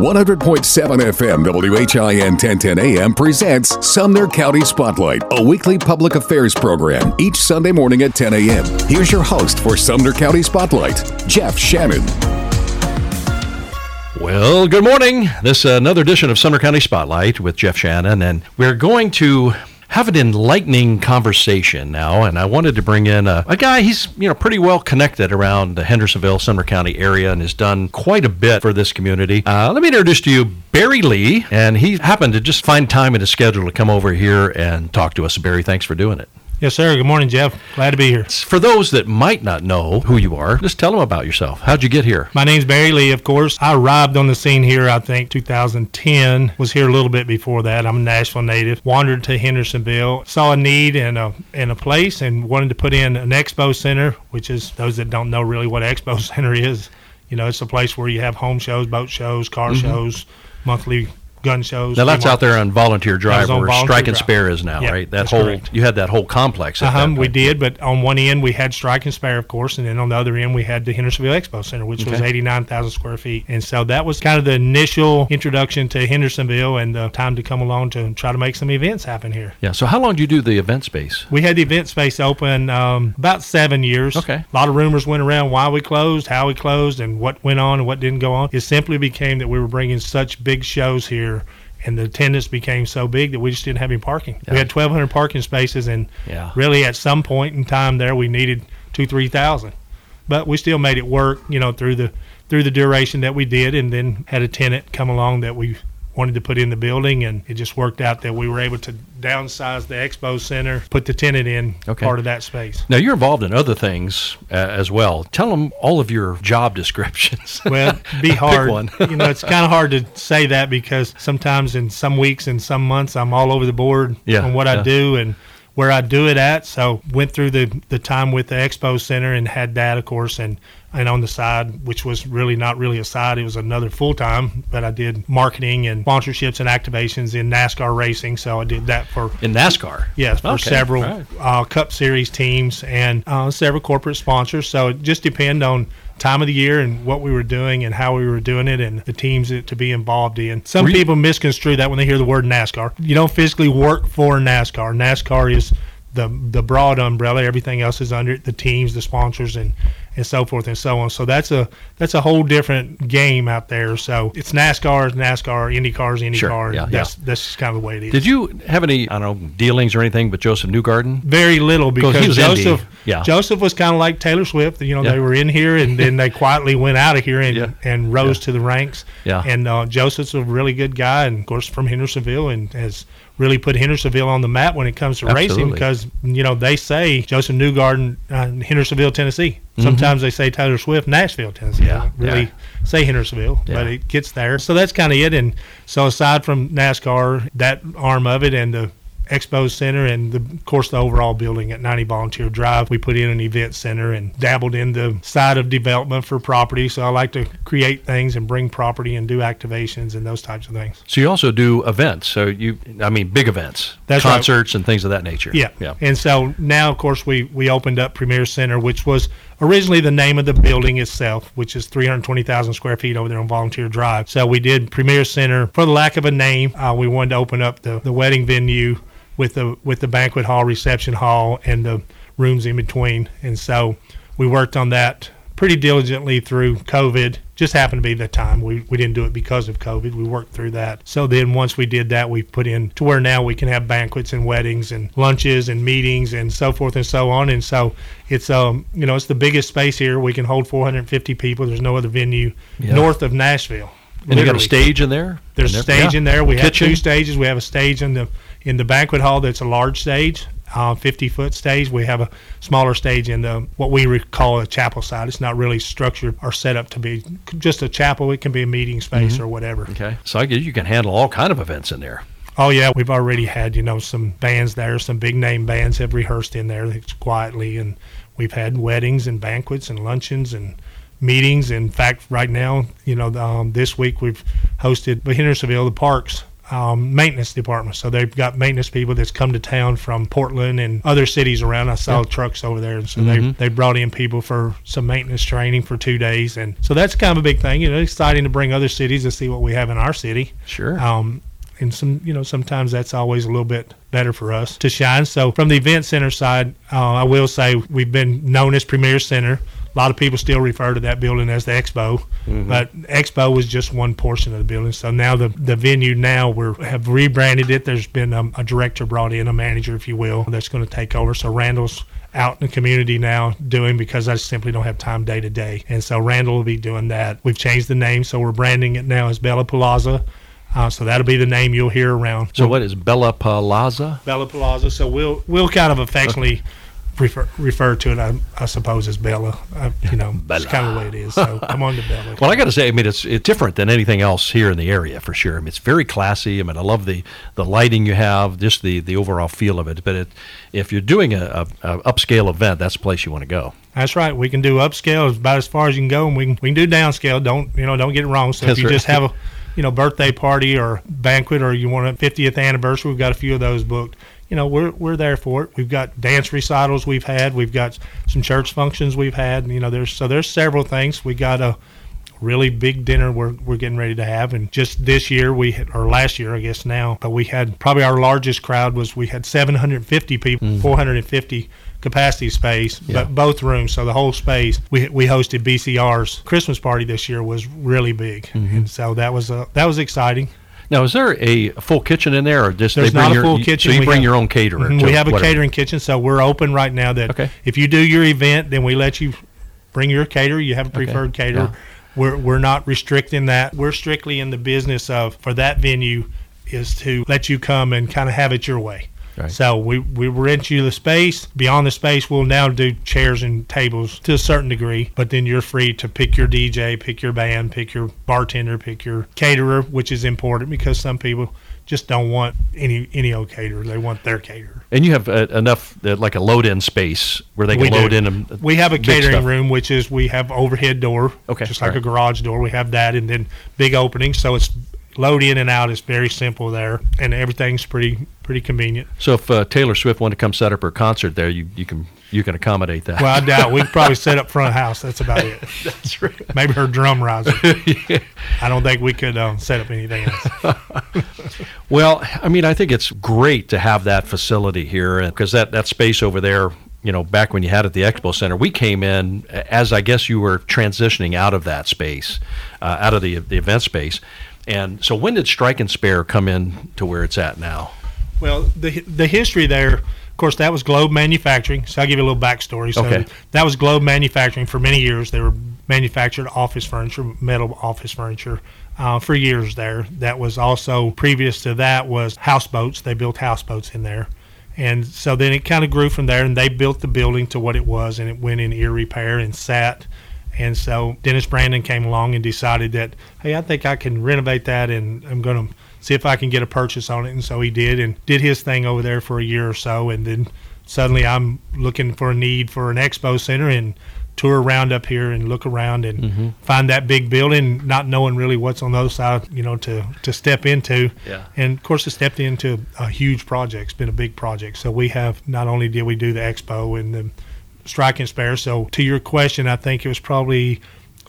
100.7 FM WHIN 1010 AM presents Sumner County Spotlight, a weekly public affairs program each Sunday morning at 10 a.m. Here's your host for Sumner County Spotlight, Jeff Shannon. Well, good morning. This uh, another edition of Sumner County Spotlight with Jeff Shannon, and we're going to have an enlightening conversation now, and I wanted to bring in a, a, guy. He's you know pretty well connected around the Hendersonville, Sumner County area, and has done quite a bit for this community. Uh, let me introduce to you Barry Lee, and he happened to just find time in his schedule to come over here and talk to us. Barry, thanks for doing it. Yes, sir. Good morning, Jeff. Glad to be here. For those that might not know who you are, just tell them about yourself. How'd you get here? My name's Barry Lee, of course. I arrived on the scene here, I think, 2010. Was here a little bit before that. I'm a Nashville native. Wandered to Hendersonville, saw a need in a in a place, and wanted to put in an expo center, which is those that don't know really what expo center is. You know, it's a place where you have home shows, boat shows, car mm-hmm. shows, monthly gun shows. Now that's out there on Volunteer Drive where Volunteer Strike and Spare is now, yeah, right? That whole correct. you had that whole complex. Uh-huh, we did, but on one end we had Strike and Spare, of course, and then on the other end we had the Hendersonville Expo Center, which okay. was 89,000 square feet. And so that was kind of the initial introduction to Hendersonville and the time to come along to try to make some events happen here. Yeah. So how long did you do the event space? We had the event space open um, about seven years. Okay. A lot of rumors went around why we closed, how we closed, and what went on and what didn't go on. It simply became that we were bringing such big shows here and the attendance became so big that we just didn't have any parking. Yeah. We had 1,200 parking spaces, and yeah. really at some point in time there, we needed two, three thousand. But we still made it work, you know, through the through the duration that we did, and then had a tenant come along that we wanted to put in the building, and it just worked out that we were able to downsize the expo center, put the tenant in okay. part of that space. Now you're involved in other things uh, as well. Tell them all of your job descriptions. well, be hard. you know, it's kind of hard to say that because sometimes in some weeks and some months I'm all over the board yeah, on what yeah. I do and where I do it at. So went through the the time with the expo center and had that, of course, and and on the side, which was really not really a side, it was another full time. But I did marketing and sponsorships and activations in NASCAR racing. So I did that for in NASCAR. Yes, for okay. several right. uh, Cup Series teams and uh, several corporate sponsors. So it just depend on time of the year and what we were doing and how we were doing it and the teams to be involved in. Some people misconstrue that when they hear the word NASCAR. You don't physically work for NASCAR. NASCAR is the the broad umbrella. Everything else is under it, the teams, the sponsors, and and so forth and so on. So that's a that's a whole different game out there. So it's NASCAR, NASCAR, Indy cars, Indy sure. Yeah, that's yeah. that's just kind of the way it is. Did you have any I don't know dealings or anything with Josef Newgarden? Very little because Josef yeah. Josef was kind of like Taylor Swift. You know, yeah. they were in here and then they quietly went out of here and and rose to the ranks. Yeah. And uh, Josef's a really good guy and of course from Hendersonville and has really put Hendersonville on the map when it comes to Absolutely. racing because you know they say Josef Newgarden, uh, Hendersonville, Tennessee. Mm-hmm. Sometimes mm-hmm. they say Taylor Swift, Nashville, Tennessee. Yeah, really yeah. say Hendersonville, yeah. but it gets there. So that's kind of it. And so aside from NASCAR, that arm of it, and the Expo Center and, the, of course, the overall building at 90 Volunteer Drive. We put in an event center and dabbled in the side of development for property. So I like to create things and bring property and do activations and those types of things. So you also do events. So you, I mean, big events, That's concerts right. and things of that nature. Yeah. Yeah. And so now, of course, we, we opened up Premier Center, which was originally the name of the building itself, which is 320,000 square feet over there on Volunteer Drive. So we did Premier Center for the lack of a name. Uh, we wanted to open up the, the wedding venue with the with the banquet hall, reception hall, and the rooms in between. And so we worked on that pretty diligently through COVID. Just happened to be the time we, we didn't do it because of COVID. We worked through that. So then once we did that, we put in to where now we can have banquets and weddings and lunches and meetings and so forth and so on. And so it's um you know it's the biggest space here. We can hold 450 people. There's no other venue yeah. north of Nashville. And you got a stage in there. There's a stage yeah. in there. We Kitchen. have two stages. We have a stage in the in the banquet hall that's a large stage, uh, 50 foot stage. We have a smaller stage in the what we call a chapel side. It's not really structured or set up to be just a chapel. It can be a meeting space mm-hmm. or whatever. Okay, so I guess you can handle all kind of events in there. Oh yeah, we've already had you know some bands there. Some big name bands have rehearsed in there quietly, and we've had weddings and banquets and luncheons and meetings. In fact, right now, you know, um, this week we've hosted Hendersonville, the parks um, maintenance department. So they've got maintenance people that's come to town from Portland and other cities around. I saw trucks over there, and so Mm-hmm. they they brought in people for some maintenance training for two days, and so that's kind of a big thing. You know, exciting to bring other cities to see what we have in our city. Sure. Um, and some, you know, sometimes that's always a little bit better for us to shine. So from the event center side, uh, I will say we've been known as Premier Center. A lot of people still refer to that building as the Expo, but Expo was just one portion of the building. So now the the venue now we have rebranded it. There's been um, a director brought in, a manager, if you will, that's going to take over. So Randall's out in the community now doing because I simply don't have time day to day. And so Randall will be doing that. We've changed the name, so we're branding it now as Bella Palazza. Uh, so that'll be the name you'll hear around. so what is Bella Palazza? Bella Palazza. So we'll we'll kind of affectionately refer refer to it, I, I suppose, as Bella. Uh, you know, it's kind of the way it is. So I'm on to Bella. Well, I got to say, I mean, it's it's different than anything else here in the area for sure. I mean, it's very classy. I mean, I love the, the lighting you have, just the, the overall feel of it. But it, if you're doing a, a, a upscale event, that's the place you want to go. That's right. We can do upscale about as far as you can go, and we can we can do downscale. Don't you know? Don't get it wrong. So That's if you right. just have a you know birthday party or banquet, or you want a 50th anniversary, we've got a few of those booked. You know, we're we're there for it. We've got dance recitals we've had. We've got some church functions we've had. You know, there's so there's several things. We got a really big dinner we're, we're getting ready to have and just this year we had, or last year i guess now but we had probably our largest crowd was we had 750 people 450 capacity space Yeah. but both rooms so the whole space we, we hosted bcr's christmas party this year was really big and so that was uh, that was exciting Now, is there a full kitchen in there, or just There's they bring not a your, full you- kitchen. So you We bring have- your own caterer. Mhm, we have a whatever. catering kitchen, so we're open right now. That Okay. if you do your event, then we let you bring your caterer. You have a preferred caterer. yeah. We're we're not restricting that. We're strictly in the business of for that venue is to let you come and kind of have it your way. Right. So we we rent you the space. Beyond the space, we'll now do chairs and tables to a certain degree. But then you're free to pick your DJ, pick your band, pick your bartender, pick your caterer, which is important because some people just don't want any any old caterer. They want their caterer. And you have uh, enough, uh, like a load-in space where they can We do. load in. um, We have a catering stuff. room, which is we have overhead door, Okay, just like alright. a garage door. We have that, and then big opening, so it's load in and out is very simple there, and everything's pretty pretty convenient. So if uh, Taylor Swift wanted to come set up her concert there, you, you can you can accommodate that. Well, I doubt we could probably set up front house. That's about it. That's right. Maybe her drum riser. I don't think we could um, set up anything else. Well, I mean, I think it's great to have that facility here because that, that space over there, you know, back when you had it at the Expo Center, we came in as I guess you were transitioning out of that space, uh, out of the the event space. And so, when did Strike and Spare come in to where it's at now? Well, the the history there, of course, that was Globe Manufacturing. So I'll give you a little backstory. So Okay. that was Globe Manufacturing for many years. They were manufactured office furniture, metal office furniture. Uh, for years there. That was also previous to that was houseboats. They built houseboats in there, and so then it kind of grew from there. And they built the building to what it was, and it went in ear repair and sat. And so Dennis Brandon came along and decided that, hey, I think I can renovate that, and I'm going to see if I can get a purchase on it. And so he did, and did his thing over there for a year or so. And then suddenly I'm looking for a need for an expo center and tour around up here and look around and mm-hmm. find that big building, not knowing really what's on the other side, you know, to to step into. Yeah. And of course, it stepped into a huge project. It's been a big project. So we have not only did we do the expo and the strike and spare. So to your question, I think it was probably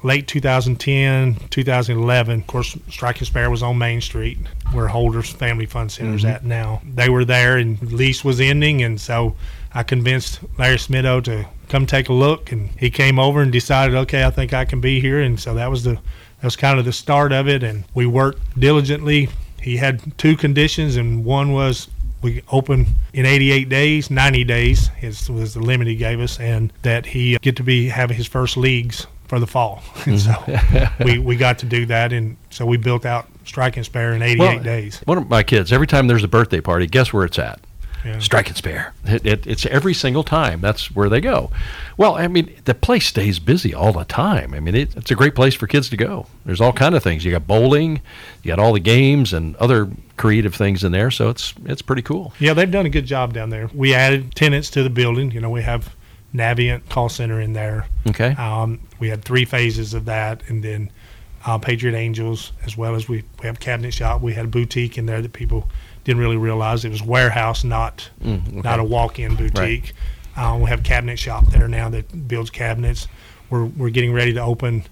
late 2010, 2011. Of course, Strike and Spare was on Main Street, where Holder's Family Fun Center is mm-hmm. at now. They were there, and lease was ending, and so I convinced Larry Smitto to come take a look, and he came over and decided, okay, I think I can be here, and so that was the that was kind of the start of it, and we worked diligently. He had two conditions, and one was we open in 88 days, 90 days is, was the limit he gave us, and that he get to be having his first leagues for the fall. And so mm-hmm. we, we got to do that, and so we built out Strike and Spare in 88 Well, days. One of my kids, every time there's a birthday party, guess where it's at? Yeah. Strike and Spare. It, it, it's every single time. That's where they go. Well, I mean, the place stays busy all the time. I mean, it, it's a great place for kids to go. There's all kind of things. You got bowling, you got all the games and other creative things in there. So it's it's pretty cool. Yeah, they've done a good job down there. We added tenants to the building. You know, we have Navient call center in there. Okay. Um, we had three phases of that, and then uh, Patriot Angels, as well as we, we have cabinet shop. We had a boutique in there that people didn't really realize it was warehouse, not Mm, not a walk-in boutique. Uh, we have cabinet shop there now that builds cabinets. We're we're getting ready to open.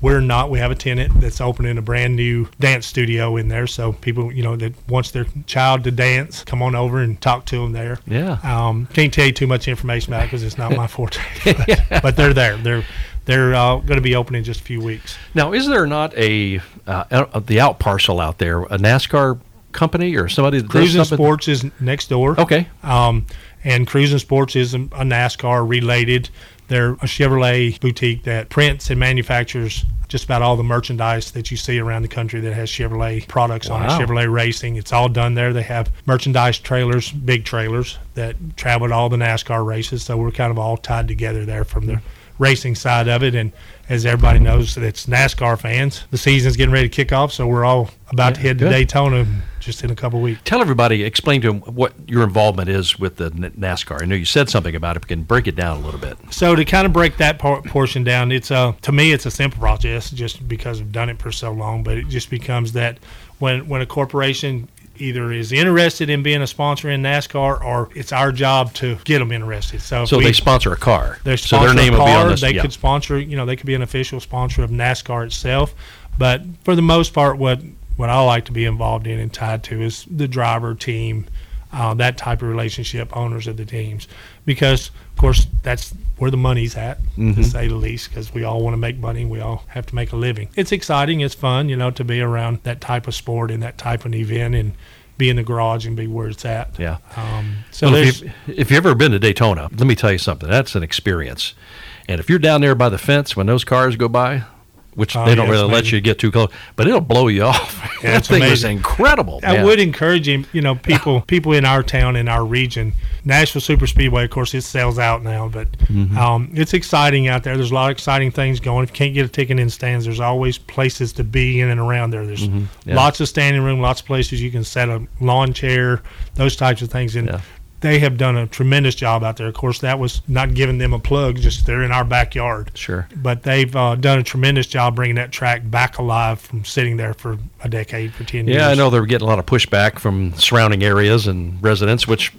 We're not. We have a tenant that's opening a brand new dance studio in there. So people, you know, that wants their child to dance, come on over and talk to them there. Yeah. Um, can't tell you too much information about it because it's not my forte. But, but they're there. They're they're uh, going to be open in just a few weeks. Now, is there not a uh, the out parcel out there, a NASCAR company or somebody that does Cruising something? Sports is next door. Okay. Um, and Cruising Sports is a, NASCAR related. They're a Chevrolet boutique that prints and manufactures just about all the merchandise that you see around the country that has Chevrolet products on it. Chevrolet Racing, it's all done there. They have merchandise trailers, big trailers that travel to all the NASCAR races. So we're kind of all tied together there from the racing side of it. And as everybody knows, it's NASCAR fans. The season's getting ready to kick off, so we're all about to Yeah, head to good. Daytona just in a couple weeks. Tell everybody, explain to them what your involvement is with the NASCAR. I know you said something about it, but can break it down a little bit. So to kind of break that por- portion down, it's a to me it's a simple process just because I've done it for so long. But it just becomes that when when a corporation either is interested in being a sponsor in NASCAR or it's our job to get them interested. So, So we, they sponsor a car. they so sponsor their name a will be on this. They yeah. could sponsor, you know, they could be an official sponsor of NASCAR itself. But for the most part, what what I like to be involved in and tied to is the driver team, uh, that type of relationship, owners of the teams, because course that's where the money's at, Mm-hmm. to say the least. Because we all want to make money, we all have to make a living. It's exciting, it's fun, you know, to be around that type of sport and that type of event and be in the garage and be where it's at. Yeah. Um, so Well, if, you've, if you've ever been to Daytona, let me tell you something. That's an experience. And if you're down there by the fence when those cars go by, which Oh, they don't it's really let you get too close, but it'll blow you off. Yeah, that thing is amazing. incredible. I man. would encourage him, you know, people people in our town, in our region. Nashville Super Speedway, of course, it sells out now, but Mm-hmm. um, it's exciting out there. There's a lot of exciting things going. If you can't get a ticket in stands, there's always places to be in and around there. There's Mm-hmm. Yeah. lots of standing room, lots of places you can set a lawn chair, those types of things. And Yeah. they have done a tremendous job out there. Of course, that was not giving them a plug, just they're in our backyard Sure. but they've uh, done a tremendous job bringing that track back alive from sitting there for a decade, for 10 years. Yeah, I know they're getting a lot of pushback from surrounding areas and residents, which,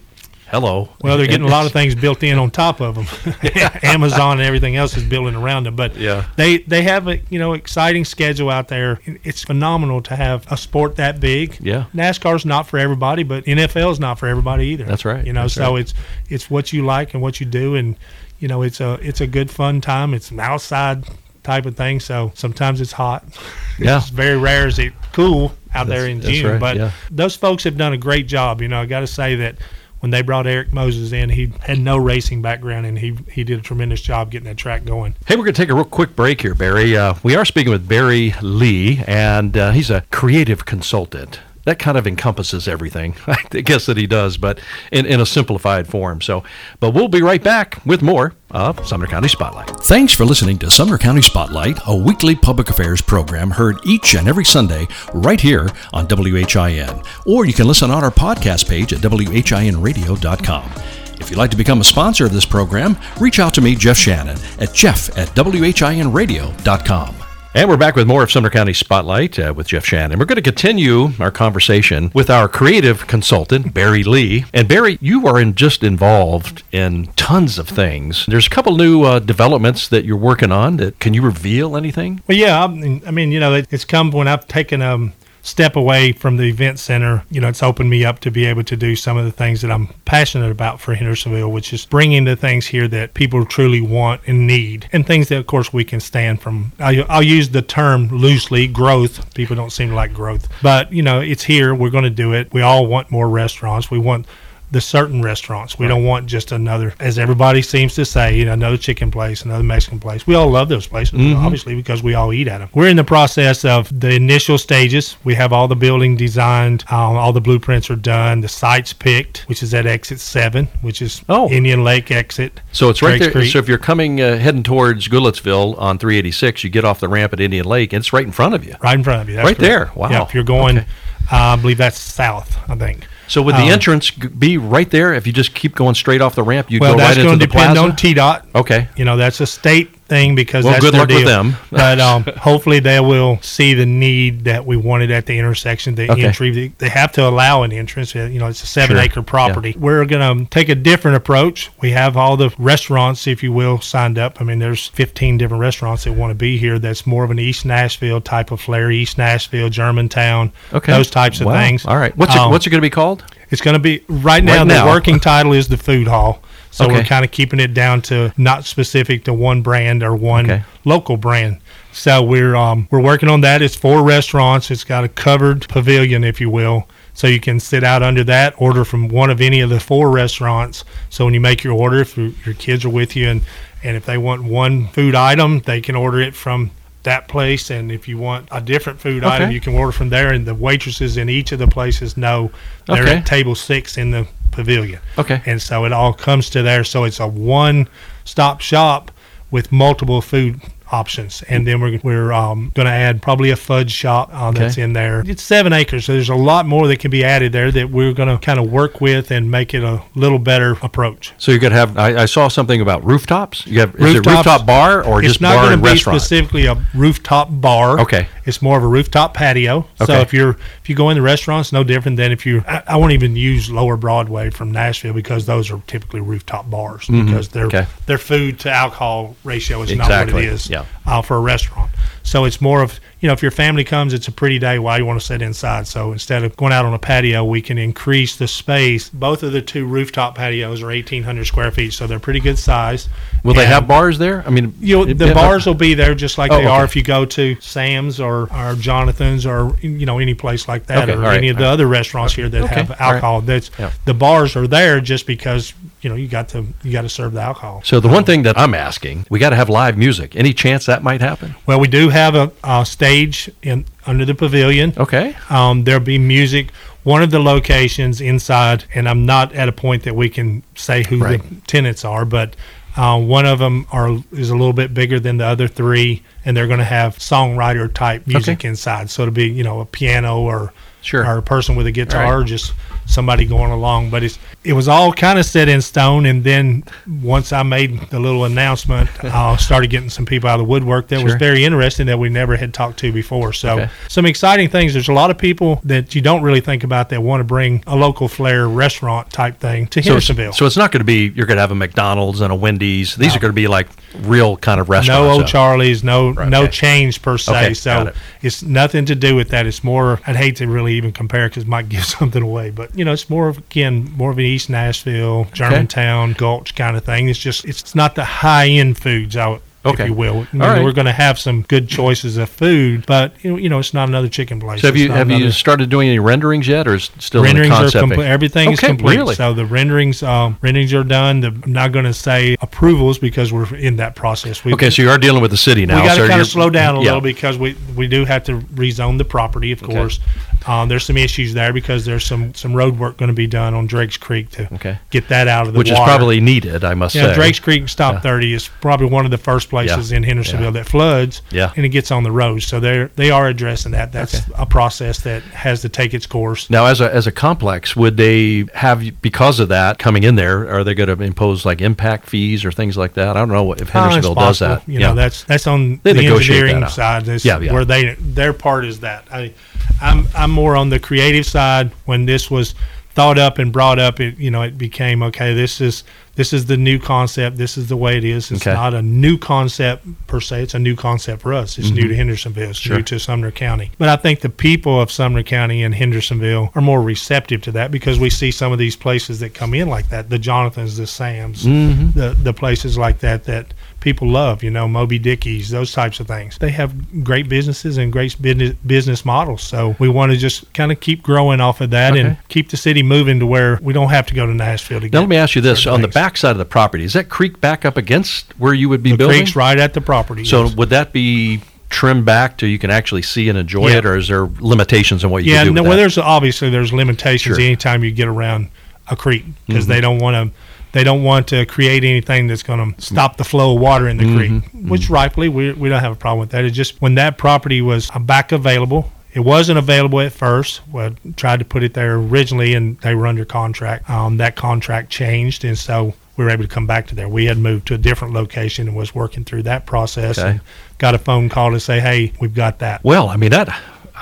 hello. Well, they're getting a lot of things built in on top of them. Amazon and everything else is building around them, but Yeah. they they have a you know exciting schedule out there. It's phenomenal to have a sport that big. Yeah. NASCAR's not for everybody, but NFL's not for everybody either. That's right. You know, That's so right. it's it's what you like and what you do, and you know it's a it's a good fun time. It's an outside type of thing, so sometimes it's hot. Yeah. it's very rare is it cool out there in June, right, but yeah. those folks have done a great job. You know, I got to say that when they brought Erik Moses in, he had no racing background, and he he did a tremendous job getting that track going. Hey, we're going to take a real quick break here, Barry. Uh, we are speaking with Barry Lee, and uh, he's a creative consultant. That kind of encompasses everything. I guess that he does, but in, in a simplified form. So, but we'll be right back with more of Sumner County Spotlight. Thanks for listening to Sumner County Spotlight, a weekly public affairs program heard each and every Sunday right here on WHIN. Or you can listen on our podcast page at WHINradio.com. If you'd like to become a sponsor of this program, reach out to me, Jeff Shannon, at jeff at WHINradio.com. And we're back with more of Sumner County Spotlight uh, with Jeff Shannon. We're going to continue our conversation with our creative consultant, Barry Lee. And Barry, you are in, just involved in tons of things. There's a couple new uh, developments that you're working on. That can you reveal anything? Well, yeah, I mean, you know, it's come when I've taken a step away from the event center. You know, it's opened me up to be able to do some of the things that I'm passionate about for Hendersonville, which is bringing the things here that people truly want and need, and things that, of course, we can stand from. I'll, I'll use the term loosely, growth. People don't seem to like growth, but you know, it's here. We're going to do it. We all want more restaurants. We want the certain restaurants. We don't want just another, as everybody seems to say, you know, another chicken place, another Mexican place. We all love those places, obviously, because we all eat at them. We're in the process of the initial stages. We have all the building designed, um, all the blueprints are done, the sites picked, which is at exit seven, which is Oh. Indian Lake exit. So it's right Drake's there. Creek. So if you're coming uh, heading towards Goodlettsville on 386, you get off the ramp at Indian Lake, and it's right in front of you. right in front of you. That's Right correct. there. Wow. Yeah, if you're going, Okay. uh, I believe that's south, I think. So would the Um, entrance g- be right there? If you just keep going straight off the ramp, you well, go right into the plaza. Well, that's going to depend plaza? on TDOT. Okay. You know, that's a state thing because Well, that's good their luck with them. but um, hopefully they will see the need that we wanted at the intersection, the Okay. entry. They, they have to allow an entrance. uh, You know, it's a seven Sure. acre property. We're going to take a different approach. We have all the restaurants, if you will, signed up. I mean, there's 15 different restaurants that want to be here. That's more of an East Nashville type of flair, East Nashville, Germantown, Okay. those types of Wow. things. All right. What's it, Um, what's it going to be called? it's going to be right now. Right the working title is the food hall. So Okay. we're kind of keeping it down to not specific to one brand or one Okay. local brand. So we're um, we're working on that. It's four restaurants. It's got a covered pavilion, if you will. So you can sit out under that, order from one of any of the four restaurants. So when you make your order, if your kids are with you, and and if they want one food item, they can order it from that place. And if you want a different food Okay. item, you can order from there. And the waitresses in each of the places know they're Okay. at table six in the pavilion. Okay. And so it all comes to there. So it's a one stop shop with multiple food options. And then we're, we're um, going to add probably a fudge shop uh, that's Okay. in there. It's seven acres. So there's a lot more that can be added there that we're going to kind of work with and make it a little better approach. So you're going to have. I, I saw something about rooftops. You have is it Rooftops. rooftop bar or it's just not bar going and to be restaurant? specifically a rooftop bar. Okay. It's more of a rooftop patio. Okay. So if you're you go in the restaurants, no different than if you. I, I won't even use Lower Broadway from Nashville because those are typically rooftop bars because their Mm-hmm. Okay. their food to alcohol ratio is not what it is Yeah. uh, for a restaurant. So it's more of you know if your family comes, it's a pretty day. Why you want to sit inside? So instead of going out on a patio, we can increase the space. Both of the two rooftop patios are 1,800 square feet, so they're pretty good size. Will they have bars there? I mean, you know, the bars will be there just like Oh, they are if you go to Sam's or, or Jonathan's or you know any place like that Okay, or right, any of the right. other restaurants here that Okay, have alcohol. That's Yeah. the bars are there just because you know you got to you got to serve the alcohol. So the one thing that I'm asking, we got to have live music. Any chance that might happen? Well, we do have a, a stage in under the pavilion. Okay. Um, there'll be music. One of the locations inside, and I'm not at a point that we can say who Right. the tenants are, but uh, one of them are is a little bit bigger than the other three, and they're going to have songwriter type music Okay. inside. So it'll be you know a piano or Sure. or a person with a guitar, Right. or just somebody going along. But it's it was all kind of set in stone, and then once I made the little announcement, I started getting some people out of the woodwork that was very interesting that we never had talked to before. So Okay. some exciting things. There's a lot of people that you don't really think about that want to bring a local flair restaurant type thing to So, it's- Hendersonville. so it's not going to be you're going to have a McDonald's and a Wendy's. These No. are going to be like real kind of restaurants. no old uh, Charlie's, no Right, no okay. change per se. Okay, so it. it's nothing to do with that. It's more. I'd hate to really even compare because it might give something away. But you know, it's more of again more of an East Nashville, Germantown, Gulch kind of thing. It's just it's not the high end foods out. Okay. If you will, I mean, All right. we're going to have some good choices of food, but you know, it's not another chicken place. So have you have you started doing any renderings yet, or is still in the renderings are complete. Everything is Okay, complete. really? So the renderings, um, renderings are done. The, I'm not going to say approvals because we're in that process. We, Okay, so you are dealing with the city now. we got so to kind of slow down a yeah. little because we we do have to rezone the property, of course. Um, there's some issues there because there's some some road work going to be done on Drake's Creek to Okay. get that out of the way. which water. is probably needed, I must Yeah, say. Drake's Creek Stop Yeah. 30 is probably one of the first places Yeah. in Hendersonville Yeah. that floods. Yeah. And it gets on the roads. So they're they are addressing that. That's Okay. a process that has to take its course. Now, as a as a complex, would they have because of that coming in there? Are they going to impose like impact fees or things like that? I don't know what, if Uh, Hendersonville does that. You know, that's that's on They the engineering side. Yeah, yeah. where they their part is that. I, I'm I'm more on the creative side. When this was thought up and brought up, it you know it became okay. This is this is the new concept. This is the way it is. It's Okay. not a new concept per se. It's a new concept for us. It's new to Hendersonville. It's Mm-hmm. Sure. new to Sumner County. But I think the people of Sumner County and Hendersonville are more receptive to that because we see some of these places that come in like that. The Jonathans, the Sams, Mm-hmm. the the places like that that people love. You know, Moby Dickies, those types of things. They have great businesses and great business business models. So we want to just kind of keep growing off of that and keep the city moving to where we don't have to go to Nashville to get. Now, let me ask you this: on the back side of the property, is that creek back up against where you would be the building? creek's right at the property. So yes. would that be trimmed back to you can actually see and enjoy Yeah. it, or is there limitations on what you yeah, can do no, well, there's obviously there's limitations Sure. anytime you get around a creek because Mm-hmm. they don't want to they don't want to create anything that's going to stop the flow of water in the Mm-hmm. creek. Which rightfully we we don't have a problem with that. It's just when that property was uh, back available It wasn't available at first. Well, tried to put it there originally, and they were under contract. Um, that contract changed, and so we were able to come back to there. We had moved to a different location and was working through that process. Okay. And got a phone call to say, "Hey, we've got that." Well, I mean that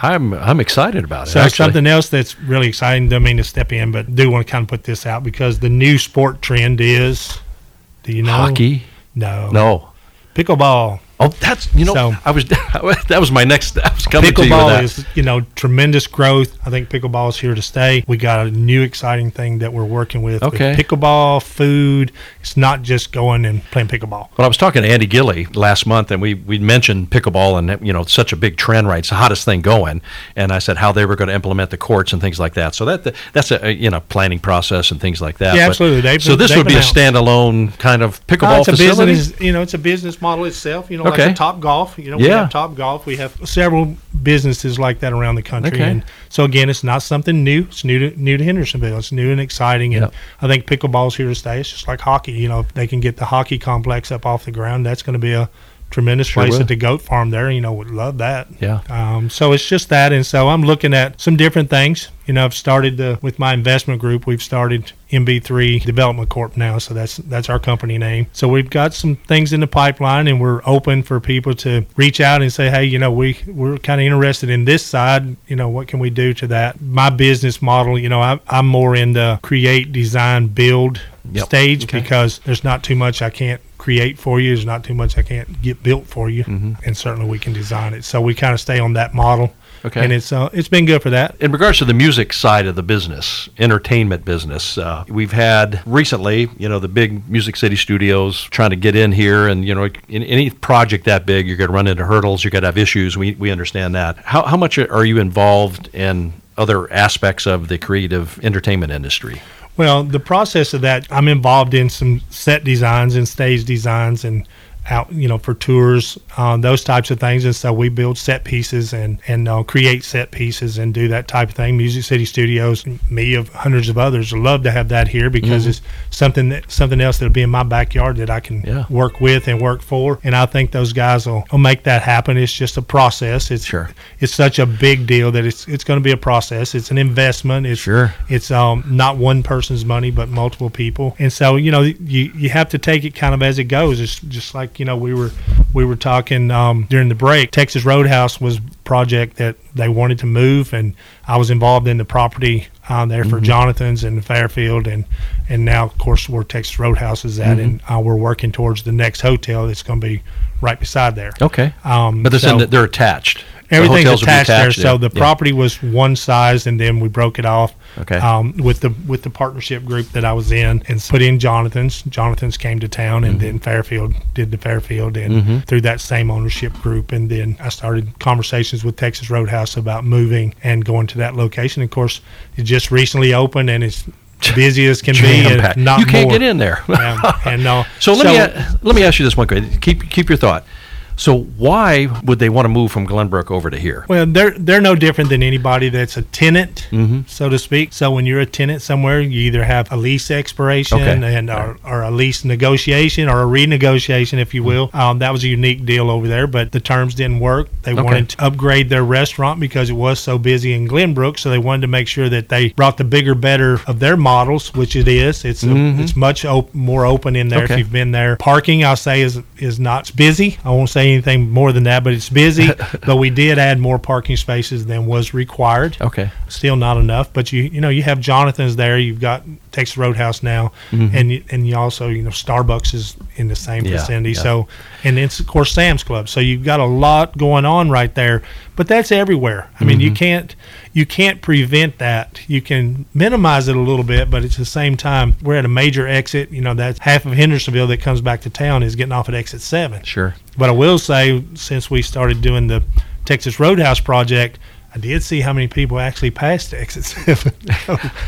I'm I'm excited about it. So actually. something else that's really exciting. Don't mean to step in, but do want to kind of put this out because the new sport trend is, do you know hockey. No, No. pickleball. Oh, that's you know So- I was that was my next. I was coming to you with Pickleball that. is you know tremendous growth. I think pickleball is here to stay. We got a new exciting thing that we're working with. with Okay. pickleball food. It's not just going and playing pickleball. Well, I was talking to Andy Gilly last month, and we, we mentioned pickleball, and you know, it's such a big trend, right? It's the hottest thing going. And I said how they were going to implement the courts and things like that. So that that's a, you know planning process and things like that. Yeah, But- absolutely. They've so this would be a standalone kind of pickleball it's a facility. business, you know, it's a business model itself. You know. Like a Top Golf. You know, we have Top Golf. We have several businesses like that around the country. Okay. And so again, it's not something new. It's new to new to Hendersonville. It's new and exciting. And Yep. I think pickleball's here to stay. It's just like hockey. You know, if they can get the hockey complex up off the ground, that's going to be a tremendous Sure place will. at the goat farm there. You know, would love that. Yeah. Um, so it's just that, and so I'm looking at some different things. You know, I've started the, with my investment group. We've started MB3 Development Corp now, so that's that's our company name. So we've got some things in the pipeline, and we're open for people to reach out and say, hey, you know, we we're kind of interested in this side. You know, what can we do to that? My business model, you know, I, I'm more in the create, design, build Yep. stage Okay. because there's not too much I can't create for you. There's not too much I can't get built for you, Mm-hmm. and certainly we can design it. So we kind of stay on that model. Okay. And it's uh, it's been good for that. in regards to the music side of the business, entertainment business, uh, we've had recently, you know, the big Music City Studios trying to get in here, and you know, in any project that big, you're going to run into hurdles. You're going to have issues. We we understand that. How how much are you involved in other aspects of the creative entertainment industry? Well, the process of that, I'm involved in some set designs and stage designs and out, you know, for tours, uh, those types of things. And so we build set pieces and and uh, create set pieces and do that type of thing. Music City Studios, me of hundreds of others, love to have that here because it's something that something else that'll be in my backyard that I can Yeah. work with and work for. And I think those guys will, will make that happen. It's just a process. It's Sure. It's such a big deal that it's it's going to be a process. It's an investment. It's Sure. it's um, not one person's money, but multiple people. And so, you know, you, you have to take it kind of as it goes. It's just like, you know, we were we were talking um, during the break. Texas Roadhouse was project that they wanted to move, and I was involved in the property uh, there for Jonathan's and Fairfield, and and now, of course, where Texas Roadhouse is at, and uh, we're working towards the next hotel that's going to be right beside there. Okay, Um, but they're saying so- that they're attached. Everything's will attached, there. So the Yeah. property was one size, and then we broke it off. Okay. Um, with the with the partnership group that I was in, and put in Jonathan's. Jonathan's came to town, and Mm-hmm. then Fairfield did the Fairfield, and through that same ownership group, and then I started conversations with Texas Roadhouse about moving and going to that location. Of course, it just recently opened, and it's busy as can be, and Jam-packed. not you can't more. get in there. Yeah, and uh, So let me let me ask you this one question. Keep keep your thought. So why would they want to move from Glenbrook over to here? Well, they're they're no different than anybody that's a tenant, Mm-hmm. so to speak. So when you're a tenant somewhere, you either have a lease expiration Okay. and or, or a lease negotiation or a renegotiation, if you Mm-hmm. will. Um, that was a unique deal over there, but the terms didn't work. They Okay. wanted to upgrade their restaurant because it was so busy in Glenbrook, so they wanted to make sure that they brought the bigger, better of their models, which it is. It's a, it's much op- more open in there Mm-hmm. Okay. if you've been there. Parking, I'll say, is is not busy. I won't say anything more than that, but it's busy. but we did add more parking spaces than was required. Okay. Still not enough, but you you know you have Jonathan's there. You've got Texas Roadhouse now, and you, and you also you know Starbucks is in the same Mm-hmm. Yeah, vicinity. yeah. So and it's of course Sam's Club. So you've got a lot going on right there. But that's everywhere. I mean, you Mm-hmm. can't you can't prevent that. You can minimize it a little bit, but it's the same time we're at a major exit. You know that's half of Hendersonville that comes back to town is getting off at exit seven. Sure. But I will say, since we started doing the Texas Roadhouse project, I did see how many people actually passed exit seven.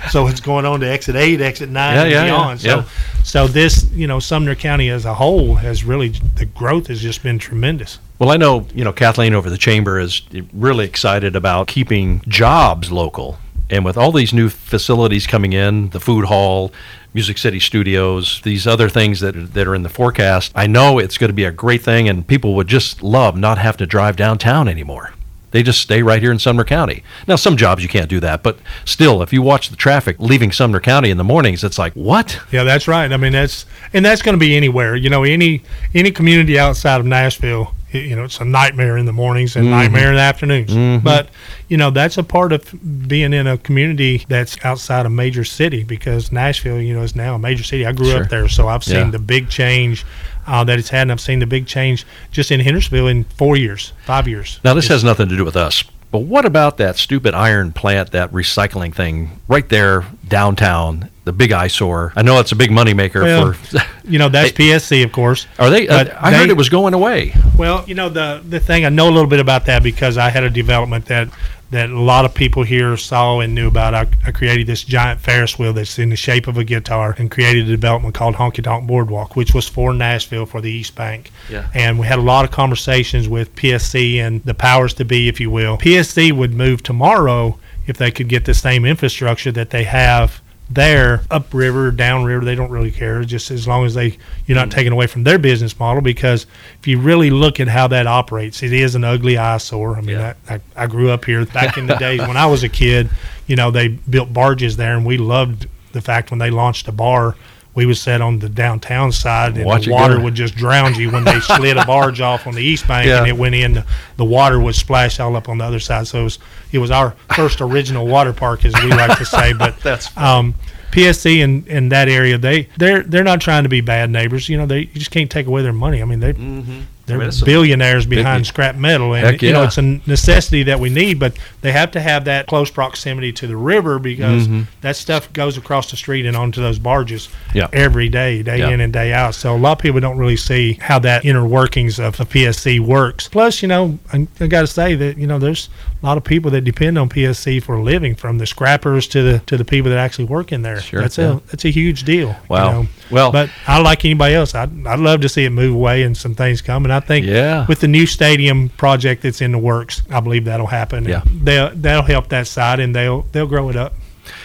so it's going on to exit eight, exit nine, Yeah, and yeah, yeah, beyond. So, yeah. so this, you know, Sumner County as a whole has really the growth has just been tremendous. Well, I know you know Kathleen over the chamber is really excited about keeping jobs local, and with all these new facilities coming in, the food hall, Music City Studios, these other things that that are in the forecast, I know it's going to be a great thing, and people would just love not have to drive downtown anymore. They just stay right here in Sumner County. Now, some jobs you can't do that, but still, if you watch the traffic leaving Sumner County in the mornings, it's like, what? Yeah, that's right. I mean, that's and that's going to be anywhere. You know, any any community outside of Nashville, you know, it's a nightmare in the mornings and nightmare in the afternoons. But you know, that's a part of being in a community that's outside a major city because Nashville, you know, is now a major city. I grew Sure. up there, so I've seen Yeah. the big change. Uh, that it's had, and I've seen the big change just in Hendersonville in four years, five years. Now, this has nothing to do with us, but what about that stupid iron plant, that recycling thing right there downtown, the big eyesore? I know it's a big moneymaker Well, for. You know, that's PSC, of course. Are they? Uh, but I heard it was going away. Well, you know the the thing I know a little bit about that because I had a development that that a lot of people here saw and knew about. I, I created this giant Ferris wheel that's in the shape of a guitar and created a development called Honky Tonk Boardwalk, which was for Nashville for the East Bank. Yeah. And we had a lot of conversations with PSC and the powers to be, if you will. PSC would move tomorrow if they could get the same infrastructure that they have there upriver downriver they don't really care. Just as long as they you're not mm. taking away from their business model because if you really look at how that operates it is an ugly eyesore. I mean Yeah. I, I, I grew up here back in the days when i was a kid you know they built barges there and we loved the fact when they launched a bar we would sit on the downtown side and Watch the water go. would just drown you when they slid a barge off on the east bank Yeah. and it went in the, the water would splash all up on the other side so it was, it was our first original water park as we like to say but That's um, PSC in, in that area, they they're they're not trying to be bad neighbors. You know, they you just can't take away their money. I mean, they they're I mean, billionaires behind big- scrap metal, and you know it's a necessity that we need. But they have to have that close proximity to the river because that stuff goes across the street and onto those barges Mm-hmm. Yeah. every day, day Yeah. in and day out. So a lot of people don't really see how that inner workings of the PSC works. Plus, you know, I, I got to say that you know there's a lot of people that depend on PSC for a living, from the scrappers to the to the people that actually work in there. Sure, that's a that's a huge deal. Wow. You know? Well- but I like anybody else. I'd, I'd love to see it move away and some things come. And I think Yeah. with the new stadium project that's in the works, I believe that'll happen. Yeah. They'll that'll help that side, and they'll they'll grow it up.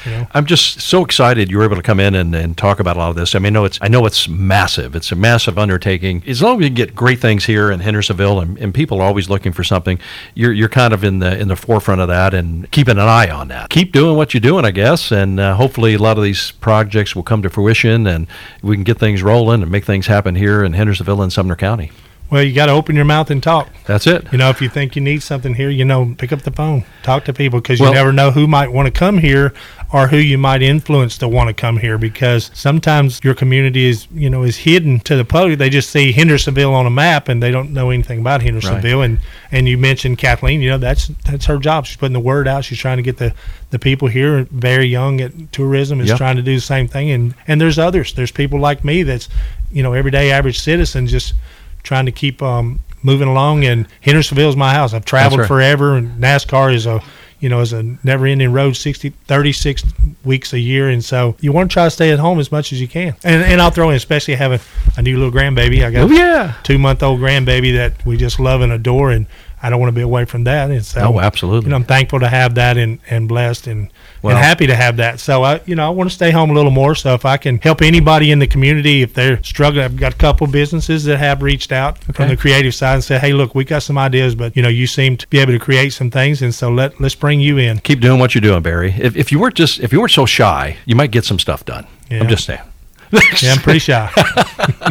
You. I'm just so excited you were able to come in and, and talk about a lot of this. I mean, I know it's I know it's massive. It's a massive undertaking. As long as can get great things here in Hendersonville, and, and people are always looking for something, you're you're kind of in the in the forefront of that and keeping an eye on that. Keep doing what you're doing, I guess, and uh, hopefully a lot of these projects will come to fruition and we can get things rolling and make things happen here in Hendersonville and Sumner County. Well, you got to open your mouth and talk. That's it. You know, if you think you need something here, you know, pick up the phone, talk to people because Well- you never know who might want to come here or who you might influence to want to come here. Because sometimes your community is, you know, is hidden to the public. They just see Hendersonville on a map and they don't know anything about Hendersonville. And and you mentioned Kathleen. You know, that's that's her job. She's putting the word out. She's trying to get the the people here very young at tourism is Yeah. trying to do the same thing. And and there's others. There's people like me that's, you know, everyday average citizen just trying to keep um, moving along. And Hendersonville is my house. I've traveled right. forever, and NASCAR is a you know is a never-ending road 60 36 weeks a year and so you want to try to stay at home as much as you can and, and i'll throw in especially having a new little grandbaby i got Oh yeah. a two-month-old grandbaby that we just love and adore and i don't want to be away from that and so Oh, absolutely. you know i'm thankful to have that and, and blessed and Well- and happy to have that. So I, you know, I want to stay home a little more. So if I can help anybody in the community, if they're struggling, I've got a couple businesses that have reached out from the creative side and said, "Hey, look, we got some ideas, but you know, you seem to be able to create some things, and so let let's bring you in." Keep doing what you're doing, Barry. If, if you weren't just if you weren't so shy, you might get some stuff done. Yeah. I'm just saying. Yeah, I'm pretty shy.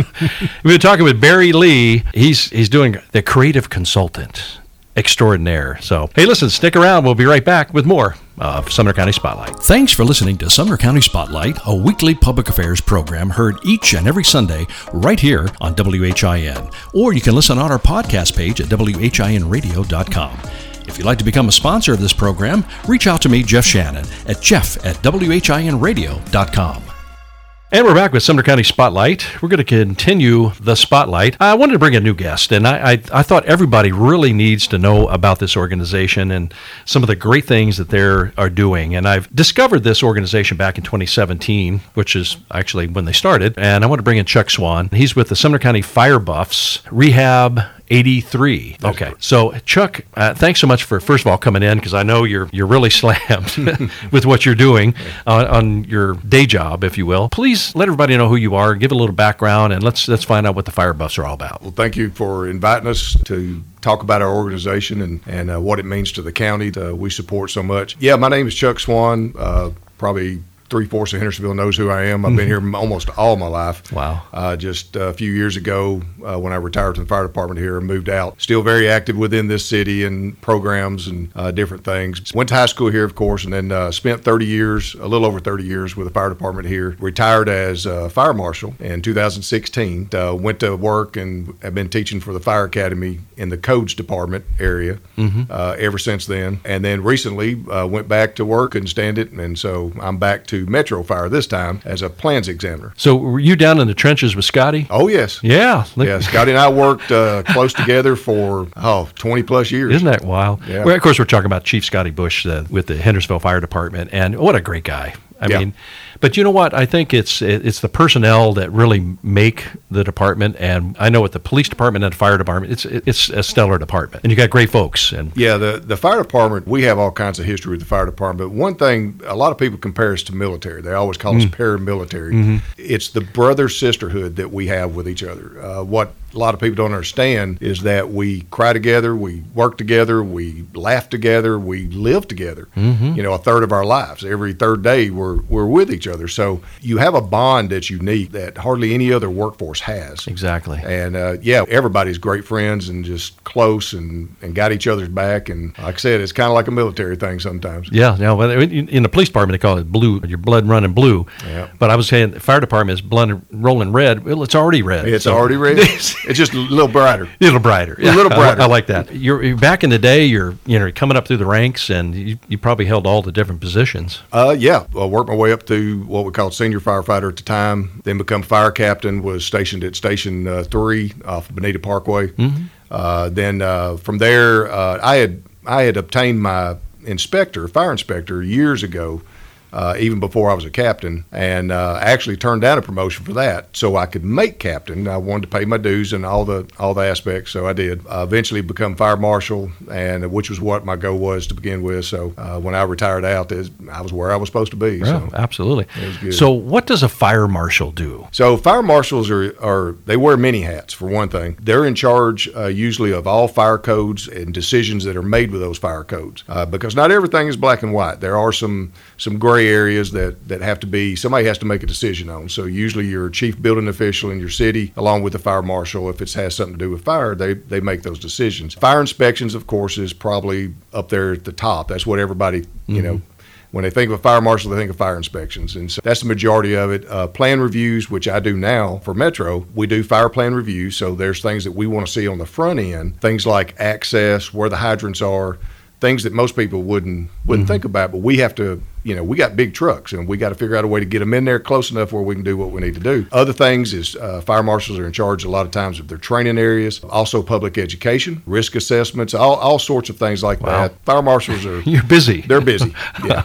We've been talking with Barry Lee. He's he's doing the creative consultant extraordinaire. So hey, listen, stick around. We'll be right back with more of Sumner County Spotlight. Thanks for listening to Sumner County Spotlight, a weekly public affairs program heard each and every Sunday right here on WHIN. Or you can listen on our podcast page at WHINradio.com. If you'd like to become a sponsor of this program, reach out to me, Jeff Shannon, at jeff at WHINradio.com. And we're back with Sumner County Spotlight. We're going to continue the spotlight. I wanted to bring a new guest, and I, I, I thought everybody really needs to know about this organization and some of the great things that they are doing. And I've discovered this organization back in 2017, which is actually when they started. And I want to bring in Chuck Swan. He's with the Sumner County Fire Buffs Rehab 83. Okay. So, Chuck, uh, thanks so much for, first of all, coming in because I know you're you're really slammed with what you're doing on, on your day job, if you will. Please let everybody know who you are, give a little background, and let's let's find out what the Fire Buffs are all about. Well, thank you for inviting us to talk about our organization and, and uh, what it means to the county that we support so much. Yeah, my name is Chuck Swan. Uh, probably three fourths of Hendersonville knows who I am. I've been here almost all my life. Wow. Uh, just a few years ago, uh, when I retired from the fire department here and moved out, still very active within this city and programs and uh, different things. Went to high school here, of course, and then uh, spent 30 years, a little over 30 years, with the fire department here. Retired as a fire marshal in 2016. Uh, went to work and have been teaching for the fire academy in the codes department area Mm-hmm. uh, ever since then. And then recently uh, went back to work and stand it, and so I'm back to Metro Fire this time as a plans examiner. So, were you down in the trenches with Scotty? Oh yes, Yeah. Yeah. Scotty and I worked uh, close together for oh 20 plus years. Isn't that wild? Yeah. Well, of course, we're talking about Chief Scotty Bush uh, with the Hendersonville Fire Department, and what a great guy. I Yeah. mean, but you know what? I think it's it's the personnel that really make the department, and I know with the police department and the fire department, it's it's a stellar department, and you got great folks. And Yeah, the, the fire department, we have all kinds of history with the fire department. But one thing, a lot of people compare us to military. They always call us paramilitary. It's the brother sisterhood that we have with each other. Uh, what a lot of people don't understand is that we cry together, we work together, we laugh together, we live together. You know, a third of our lives. Every third day, we're, we're with each other. So you have a bond that's unique that hardly any other workforce has. exactly. And uh, yeah, everybody's great friends and just close and, and got each other's back. And like I said, it's kind of like a military thing sometimes. Yeah, yeah. Well, in in the police department, they call it blue. Your blood running blue. Yeah. But I was saying, the fire department is blood rolling red. Well, it's already red. It's So- already red. it's just a little brighter. A little brighter. A little brighter. I, like that. You're, you're back in the day. You're you know coming up through the ranks, and you, you probably held all the different positions. Uh, yeah, I worked my way up to what we called senior firefighter at the time. Then become fire captain. Was stationed at Station uh, Three off Bonita Parkway. Uh, then uh, from there, uh, I had I had obtained my inspector, fire inspector, years ago. Uh, even before I was a captain, and uh, actually turned down a promotion for that, so I could make captain. I wanted to pay my dues and all the all the aspects, so I did. Uh, eventually, become fire marshal, and which was what my goal was to begin with. So uh, when I retired out, I was where I was supposed to be. Yeah, So. absolutely. So, what does a fire marshal do? So fire marshals are, are they wear many hats for one thing. They're in charge uh, usually of all fire codes and decisions that are made with those fire codes uh, because not everything is black and white. There are some some gray areas that that have to be somebody has to make a decision on. So usually your chief building official in your city, along with the fire marshal, if it has something to do with fire, they they make those decisions. Fire inspections, of course, is probably up there at the top. That's what everybody you know when they think of a fire marshal, they think of fire inspections. And so that's the majority of it. Uh, plan reviews, which I do now for Metro, we do fire plan reviews. So there's things that we want to see on the front end, things like access, where the hydrants are, things that most people wouldn't wouldn't think about. But we have to, you know, we got big trucks and we got to figure out a way to get them in there close enough where we can do what we need to do. Other things is uh, fire marshals are in charge a lot of times of their training areas, also public education, risk assessments, all, all sorts of things like Wow. that. Fire marshals are You're busy. they're busy. Yeah.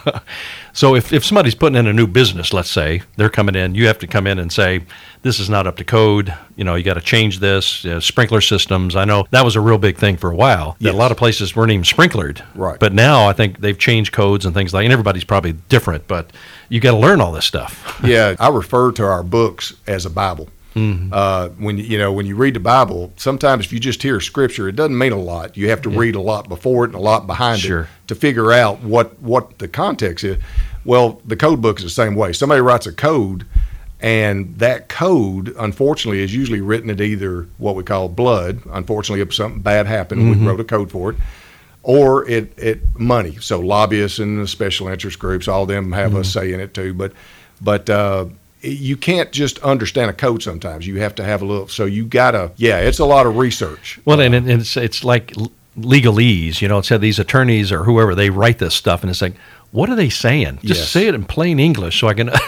So if, if somebody's putting in a new business, let's say they're coming in, you have to come in and say, this is not up to code. You know, you got to change this. Uh, sprinkler systems. I know that was a real big thing for a while. Yes. a lot of places weren't even sprinklered. Right. But now I think they've changed codes and things like. And everybody's probably different, but you got to learn all this stuff. yeah, I refer to our books as a Bible. Uh, when you you know when you read the Bible, sometimes if you just hear scripture, it doesn't mean a lot. You have to read a lot before it and a lot behind Sure. it to figure out what what the context is. Well, the code book is the same way. Somebody writes a code, and that code, unfortunately, is usually written at either what we call blood. Unfortunately, if something bad happened, we wrote a code for it. Or it, it money. So lobbyists and the special interest groups, all of them have a say in it too. But but uh, you can't just understand a code sometimes. You have to have a little. So you gotta. Yeah, it's a lot of research. Well, and, and it's it's like legalese. You know, it's how these attorneys or whoever they write this stuff, and it's like, what are they saying? Just Yes. say it in plain English so I can.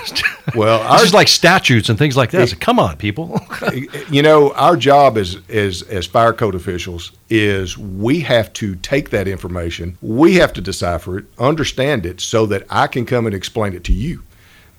Well, it's our- just like statutes and things like that. Like, Come on, people. you know, our job as as as fire code officials is we have to take that information, we have to decipher it, understand it, so that I can come and explain it to you.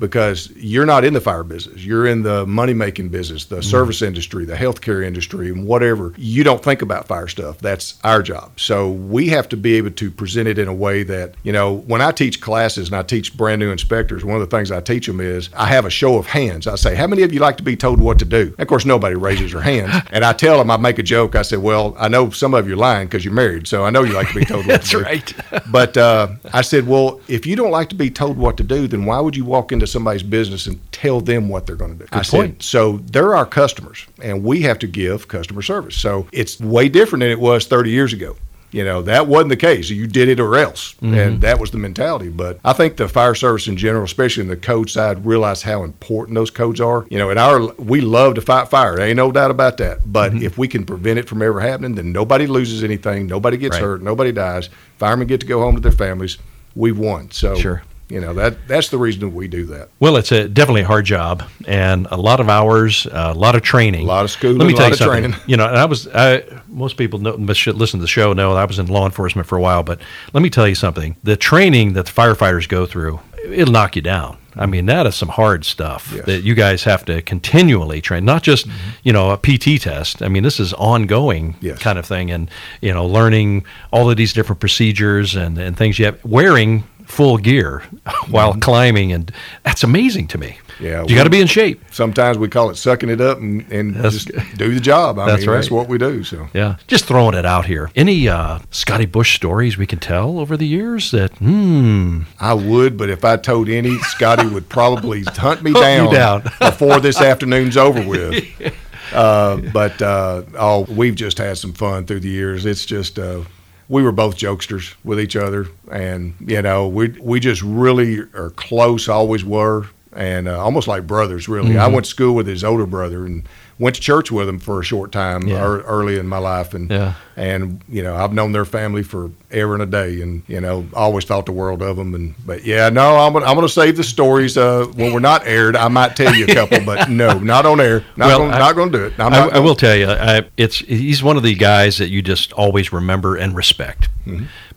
Because you're not in the fire business. You're in the money making business, the service industry, the healthcare industry, and whatever. You don't think about fire stuff. That's our job. So we have to be able to present it in a way that, you know, when I teach classes and I teach brand new inspectors, one of the things I teach them is I have a show of hands. I say, How many of you like to be told what to do? And of course, nobody raises their hands. And I tell them, I make a joke. I said, Well, I know some of you are lying because you're married. So I know you like to be told what That's to do. right. but uh, I said, Well, if you don't like to be told what to do, then why would you walk into somebody's business and tell them what they're going to do? I point. said, So they're our customers, and we have to give customer service. So it's way different than it was 30 years ago. You know, that wasn't the case. You did it or else. Mm-hmm. And that was the mentality. But I think the fire service in general, especially in the code side, realized how important those codes are. You know, in our, we love to fight fire. There ain't no doubt about that. But mm-hmm. if we can prevent it from ever happening, then nobody loses anything. Nobody gets Right. hurt. Nobody dies. Firemen get to go home to their families. We've won. So, Sure. You know, that that's the reason we do that. Well, it's a definitely a hard job and a lot of hours, a lot of training, A lot of schooling, Let me a tell lot you of something. training. You know, and I was I, most people know, should listen to the show know I was in law enforcement for a while. But let me tell you something: the training that the firefighters go through, it'll knock you down. I mean, that is some hard stuff Yes. that you guys have to continually train, not just mm-hmm. you know a PT test. I mean, this is ongoing Yes. kind of thing, and you know, learning all of these different procedures and and things you have wearing full gear while climbing, and that's amazing to me. Yeah, you got to be in shape. Sometimes we call it sucking it up and, and That's- just do the job. I That's mean, that's what we do. So. Yeah, just throwing it out here. Any uh, Scotty Bush stories we can tell over the years that hmm I would, but if I told any, Scotty would probably hunt me down, down. before this afternoon's over with. Uh, but uh, oh, we've just had some fun through the years. It's just uh, we were both jokesters with each other, and you know we we just really are close. Always were, and uh, almost like brothers. Really, I went to school with his older brother and went to church with him for a short time Yeah. ear- early in my life, and Yeah. and you know I've known their family for ever and a day, and you know always thought the world of them. And but yeah, no, I'm gonna, I'm going to save the stories uh, when we're not aired. I might tell you a couple, but no, not on air. Not Well, gonna, I- not going to do it. I'm I, not I gonna- will tell you, I, it's he's one of the guys that you just always remember and respect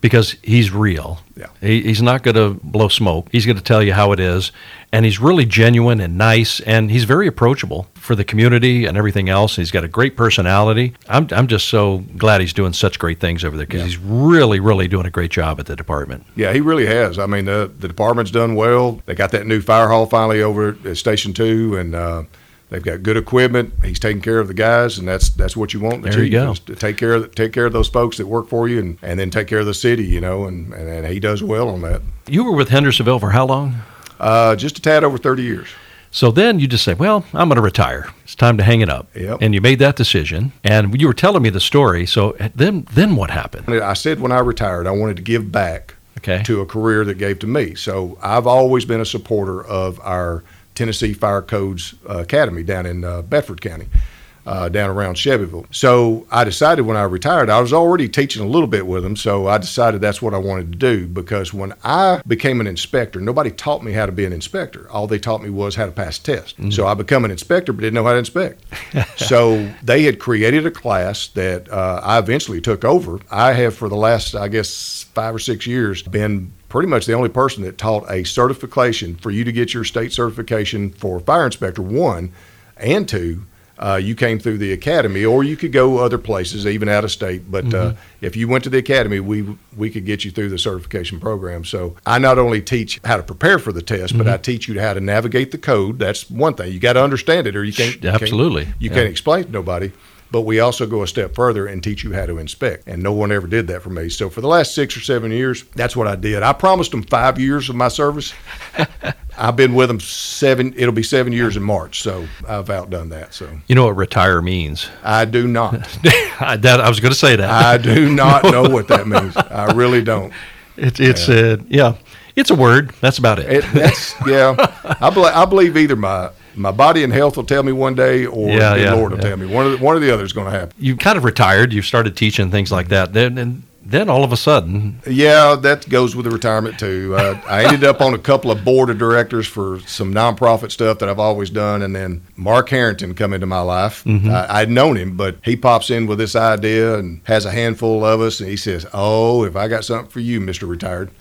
because he's real. Yeah. He, he's not going to blow smoke. He's going to tell you how it is, and he's really genuine and nice, and he's very approachable for the community and everything else. He's got a great personality. I'm I'm just so glad he's doing such great things over there because he's really really doing a great job at the department. Yeah, he really has. I mean, the the department's done well. They got that new fire hall finally over at Station Two, and uh, they've got good equipment. He's taking care of the guys, and that's that's what you want. The There you go. to take care of take care of those folks that work for you, and, and then take care of the city. You know, and, and, and he does well on that. You were with Hendersonville for how long? Uh, just a tad over thirty years. So then you just say, "Well, I'm going to retire. It's time to hang it up." Yep. And you made that decision, and you were telling me the story. So then, then what happened? I said when I retired, I wanted to give back Okay. to a career that gave to me. So I've always been a supporter of our Tennessee Fire Codes uh, Academy down in uh, Bedford County, uh, down around Shelbyville. So I decided when I retired, I was already teaching a little bit with them. So I decided that's what I wanted to do because when I became an inspector, nobody taught me how to be an inspector. All they taught me was how to pass a test. So I become an inspector, but didn't know how to inspect. so they had created a class that uh, I eventually took over. I have for the last, I guess, five or six years been pretty much the only person that taught a certification for you to get your state certification for fire inspector one and two. Uh, you came through the academy, or you could go other places, even out of state. But uh, if you went to the academy, we we could get you through the certification program. So I not only teach how to prepare for the test, but I teach you how to navigate the code. That's one thing you got to understand it, or you can't. you can't- Absolutely. you Yeah. can't explain to nobody. But we also go a step further and teach you how to inspect. And no one ever did that for me. So for the last six or seven years, that's what I did. I promised them five years of my service. I've been with them seven. It'll be seven years in March. So I've outdone that. So You know what retire means? I do not. I, that I was going to say that. I do not know what that means. I really don't. It's it's uh, yeah, it's a word. That's about it. It, that's yeah. I, bel I believe either my my body and health will tell me one day, or Yeah, the yeah, Lord will yeah. tell me. One of the, one or the other is going to happen. You've kind of retired. You've started teaching things like that. Then and then all of a sudden, Yeah, that goes with the retirement too. Uh, I ended up on a couple of board of directors for some nonprofit stuff that I've always done, and then Mark Harrington come into my life. I, I'd known him, but he pops in with this idea and has a handful of us, and he says, "Oh, if I got something for you, Mister Retired."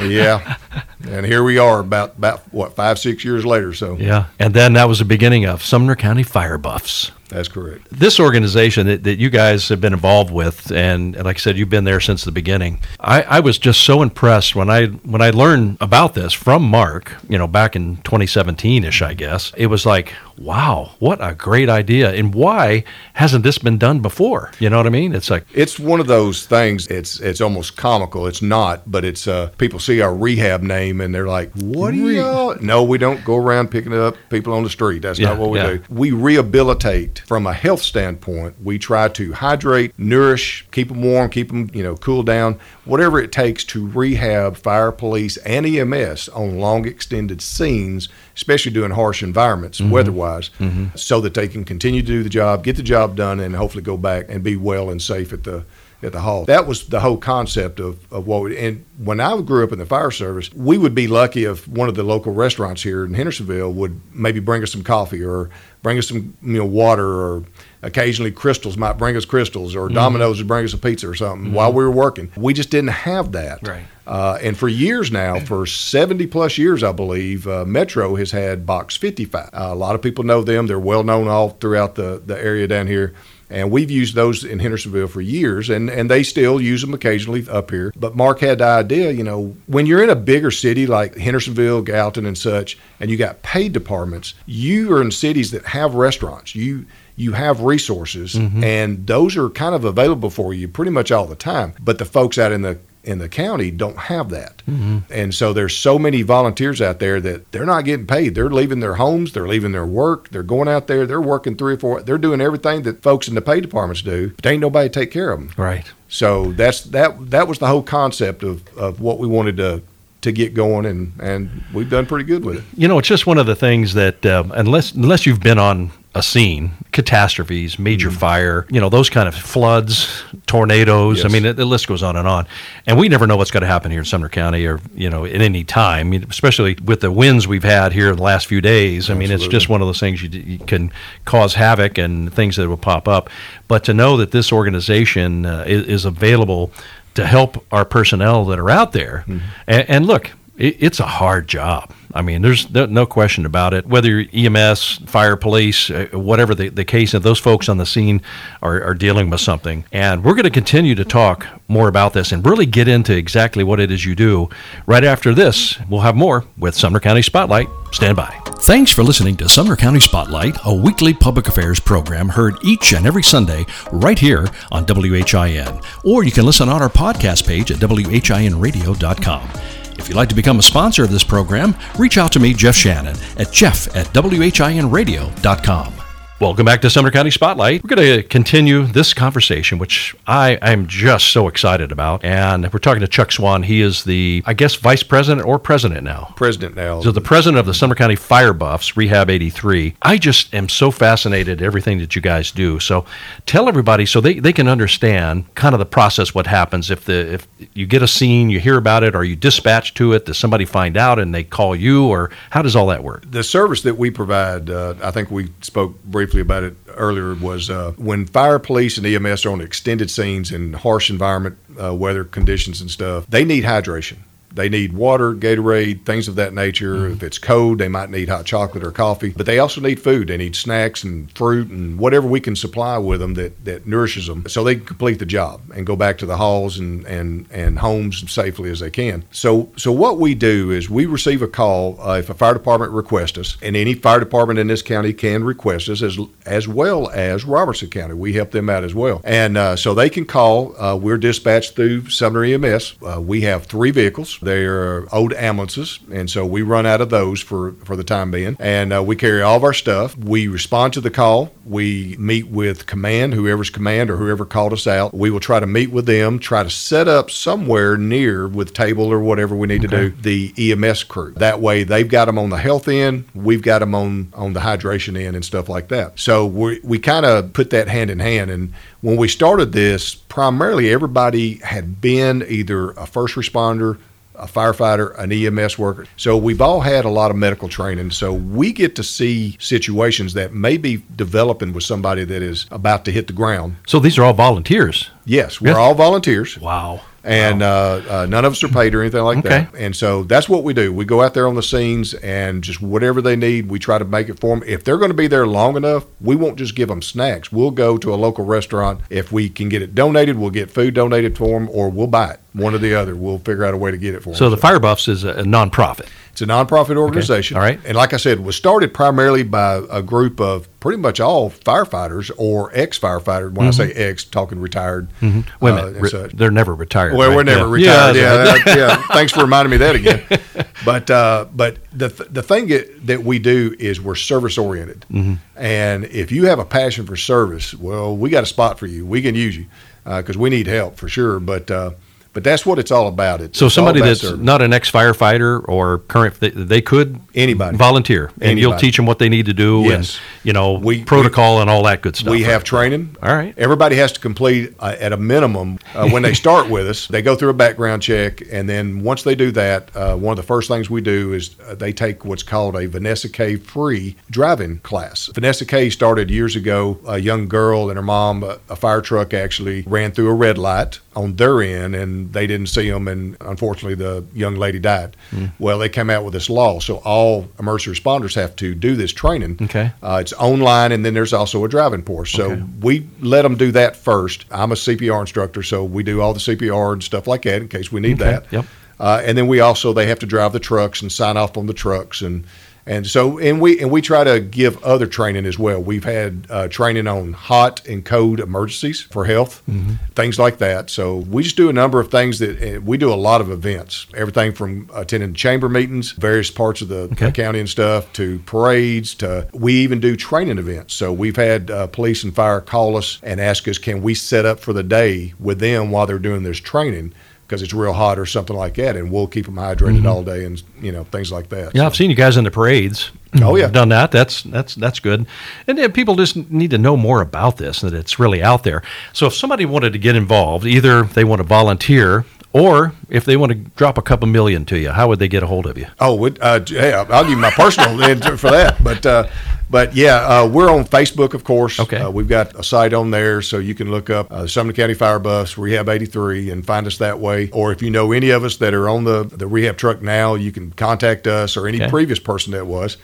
yeah, and here we are about about what five six years later. So Yeah. And then that was the beginning of Sumner County Fire Buffs. That's correct. This organization that, that you guys have been involved with, and, and like I said, you've been there since the beginning. I, I was just so impressed when I when I learned about this from Mark, you know, back in 2017 ish, I guess. It was like, wow, what a great idea. And why hasn't this been done before? You know what I mean? It's like, It's one of those things. It's it's almost comical. It's not, but it's uh, people see our rehab name and they're like, "What do y'all?" No, we don't go around picking up people on the street. That's Yeah, not what we yeah. do. We rehabilitate from a health standpoint. We try to hydrate, nourish, keep them warm, keep them you know cool down, whatever it takes to rehab fire, police, and EMS on long extended scenes, especially doing harsh environments, mm-hmm. weather-wise, mm-hmm. so that they can continue to do the job, get the job done, and hopefully go back and be well and safe at the at the hall. That was the whole concept of, of what we, and when I grew up in the fire service, we would be lucky if one of the local restaurants here in Hendersonville would maybe bring us some coffee or bring us some you know water or occasionally Krystal's might bring us Krystals or Domino's would bring us a pizza or something while we were working. We just didn't have that. Right. Uh, and for years now, for 70 plus years, I believe, uh, Metro has had Box 55. Uh, a lot of people know them. They're well known all throughout the, the area down here. And we've used those in Hendersonville for years, and, and they still use them occasionally up here. But Mark had the idea, you know, when you're in a bigger city like Hendersonville, Gallatin, and such, and you got paid departments, you are in cities that have restaurants. You you have resources, mm-hmm. and those are kind of available for you pretty much all the time. But the folks out in the in the county don't have that. And so there's so many volunteers out there that they're not getting paid. They're leaving their homes, they're leaving their work, they're going out there, they're working three or four, they're doing everything that folks in the pay departments do, but ain't nobody to take care of them. right. So that's that that was the whole concept of, of what we wanted to to get going and and we've done pretty good with it. You know, it's just one of the things that um, unless unless you've been on a scene, catastrophes, major Mm-hmm. fire, you know, those kind of floods, tornadoes. I mean, the, the list goes on and on. And we never know what's going to happen here in Sumner County, or you know, at any time. I mean, especially with the winds we've had here in the last few days. I mean, it's just one of those things you, you can cause havoc and things that will pop up. But to know that this organization uh, is, is available to help our personnel that are out there, and, and look, it, it's a hard job. I mean, there's no, question about it. Whether EMS, fire, police, uh, whatever the, the case, those folks on the scene are, are dealing with something. And we're going to continue to talk more about this and really get into exactly what it is you do. Right after this, we'll have more with Sumner County Spotlight. Stand by. Thanks for listening to Sumner County Spotlight, a weekly public affairs program heard each and every Sunday right here on WHIN. Or you can listen on our podcast page at WHINradio.com. If you'd like to become a sponsor of this program, reach out to me, Jeff Shannon, at jeff at WHINradio.com. Welcome back to Sumner County Spotlight. We're going to continue this conversation, which I am just so excited about. And we're talking to Chuck Swan. He is the, I guess, vice president or president now. President now. So the president of the Sumner County Fire Buffs, Rehab 83. I just am so fascinated at everything that you guys do. So tell everybody so they, they can understand kind of the process, what happens if the if you get a scene, you hear about it, are you dispatched to it? Does somebody find out and they call you, or how does all that work? the service that we provide, uh, I think we spoke briefly about it earlier, was uh, when fire, police, and EMS are on extended scenes in harsh environment, uh, weather conditions, and stuff, they need hydration. They need water, Gatorade, things of that nature. If it's cold, they might need hot chocolate or coffee. But they also need food. They need snacks and fruit and whatever we can supply with them that, that nourishes them so they can complete the job and go back to the halls and, and, and homes as safely as they can. So so what we do is we receive a call uh, if a fire department requests us, and any fire department in this county can request us as as well as Robertson County. We help them out as well. And uh, so they can call. Uh, we're dispatched through Sumner EMS. Uh, we have three vehicles. They're old ambulances, and so we run out of those for, for the time being. And uh, we carry all of our stuff. We respond to the call. We meet with command, whoever's command or whoever called us out. We will try to meet with them, try to set up somewhere near with table or whatever we need to do the EMS crew. That way, they've got them on the health end, we've got them on on the hydration end and stuff like that. So we we kind of put that hand in hand. And when we started this, primarily everybody had been either a first responder a firefighter, an EMS worker. So we've all had a lot of medical training. So we get to see situations that may be developing with somebody that is about to hit the ground. So these are all volunteers. Yes, we're Yes. all volunteers. Wow. And uh, uh, none of us are paid or anything like Okay. that. And so that's what we do. We go out there on the scenes and just whatever they need, we try to make it for them. If they're going to be there long enough, we won't just give them snacks. We'll go to a local restaurant. If we can get it donated, we'll get food donated for them, or we'll buy it. One or the other. We'll figure out a way to get it for them. So the Fire Buffs is a, a nonprofit. It's a nonprofit organization. All right. And like I said, was started primarily by a group of pretty much all firefighters or ex firefighters. When I say ex, talking retired. Wait a uh, re- they're never retired. Well, right? we're never Yeah. retired. Yeah, Yeah, that- yeah. Thanks for reminding me that again. But uh, but the th- the thing that, that we do is we're service oriented, Mm-hmm. and if you have a passion for service, well, we got a spot for you. We can use you because we need help for sure. But uh, but that's what it's all about. It's, So somebody about that's service. not an ex-firefighter or current, they, they could Anybody. volunteer, and you'll teach them what they need to do, Yes. and you know We- protocol and all that good stuff. We right? have training. All right. Everybody has to complete uh, at a minimum uh, when they start with us. They go through a background check, and then once they do that, uh, one of the first things we do is uh, they take what's called a Vanessa K Free driving class. Vanessa K started years ago. A young girl and her mom, a, a fire truck actually ran through a red light on their end, and they didn't see them, and unfortunately, the young lady died. Hmm. Well, they came out with this law, so all emergency responders have to do this training. Okay. Uh, it's online, and then there's also a driving course. So Okay. we let them do that first. I'm a CPR instructor, so we do all the CPR and stuff like that in case we need Okay, that. yep. Uh, and then we also they have to drive the trucks and sign off on the trucks and and so and we and we try to give other training as well. We've had uh, training on hot and cold emergencies for health, Mm-hmm. things like that. So we just do a number of things that uh, we do a lot of events. Everything from attending chamber meetings, various parts of the Okay. county and stuff, to parades, to we even do training events. So we've had uh, police and fire call us and ask us, can we set up for the day with them while they're doing this training? Because it's real hot or something like that, and we'll keep them hydrated all day, and you know things like that. Mm-hmm. Yeah, So- I've seen you guys in the parades. Oh, yeah. I've done that. That's that's that's good. And people just need to know more about this and that it's really out there. So if somebody wanted to get involved, either they want to volunteer or if they want to drop a couple million to you, how would they get a hold of you? Oh, would- uh, yeah, I'll give you my personal answer for that. But uh, but yeah, uh, we're on Facebook, of course. Okay. Uh, we've got a site on there, so you can look up uh, Sumner County Fire Buffs Rehab 83 and find us that way. Or if you know any of us that are on the the rehab truck now, you can contact us or any Okay. previous person that was.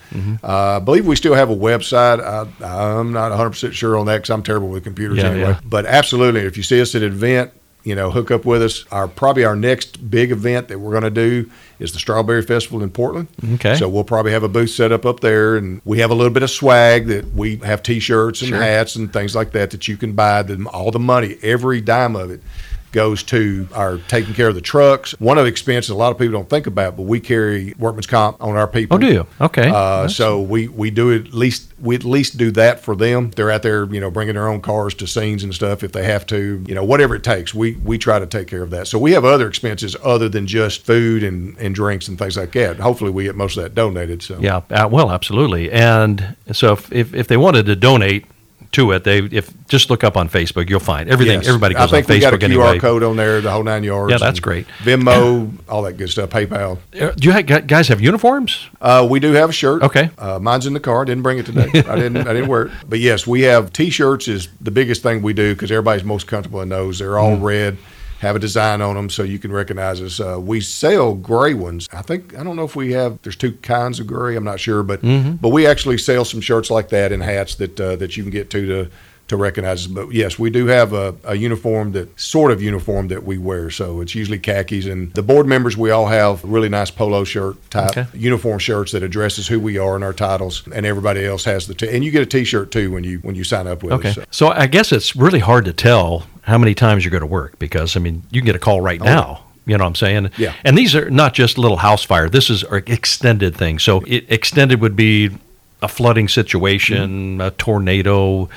Uh, I believe we still have a website. I, I'm not 100 percent sure on that because I'm terrible with computers Yeah, anyway. yeah. But absolutely, if you see us at an event, you know, hook up with us. Our probably our next big event that we're going to do is the Strawberry Festival in Portland. Okay. So we'll probably have a booth set up up there, and we have a little bit of swag that we have T-shirts and Sure. hats and things like that that you can buy. The, all the money, every dime of it, goes to our taking care of the trucks. One of the expenses a lot of people don't think about, but we carry workman's comp on our people. Oh, do you? Okay. Uh, so we we do at least we at least do that for them. They're out there, you know, bringing their own cars to scenes and stuff if they have to, you know, whatever it takes. We we try to take care of that. So we have other expenses other than just food and, and drinks and things like that. Hopefully, we get most of that donated. So Yeah, uh, well, absolutely. And so if, if, if they wanted to donate to it, they if just look up on Facebook, you'll find everything. Yes. Everybody I goes think on we got a Facebook QR anyway. code on there, the whole nine yards. Yeah, that's great. Venmo, all that good stuff. PayPal. Uh, Do you ha- guys have uniforms? Uh, we do have a shirt. Okay. Uh, mine's in the car. Didn't bring it today. I didn't. I didn't wear it. But yes, we have T-shirts. Is the biggest thing we do because everybody's most comfortable in those. They're all Mm. red, have a design on them so you can recognize us. Uh, we sell gray ones. I think I don't know if we have. There's two kinds of gray. I'm not sure, but Mm-hmm. but we actually sell some shirts like that and hats that uh, that you can get to to. To recognize us, but yes, we do have a, a uniform that sort of uniform that we wear. So it's usually khakis, and the board members we all have really nice polo shirt type Okay. uniform shirts that addresses who we are and our titles, and everybody else has the. T- and you get a T-shirt too when you when you sign up with Okay. us. So- So I guess it's really hard to tell how many times you're going to work because I mean you can get a call right now. You know what I'm saying? Oh. Yeah. And these are not just little house fire. This is an extended thing. So it, extended would be a flooding situation, Mm-hmm. a tornado,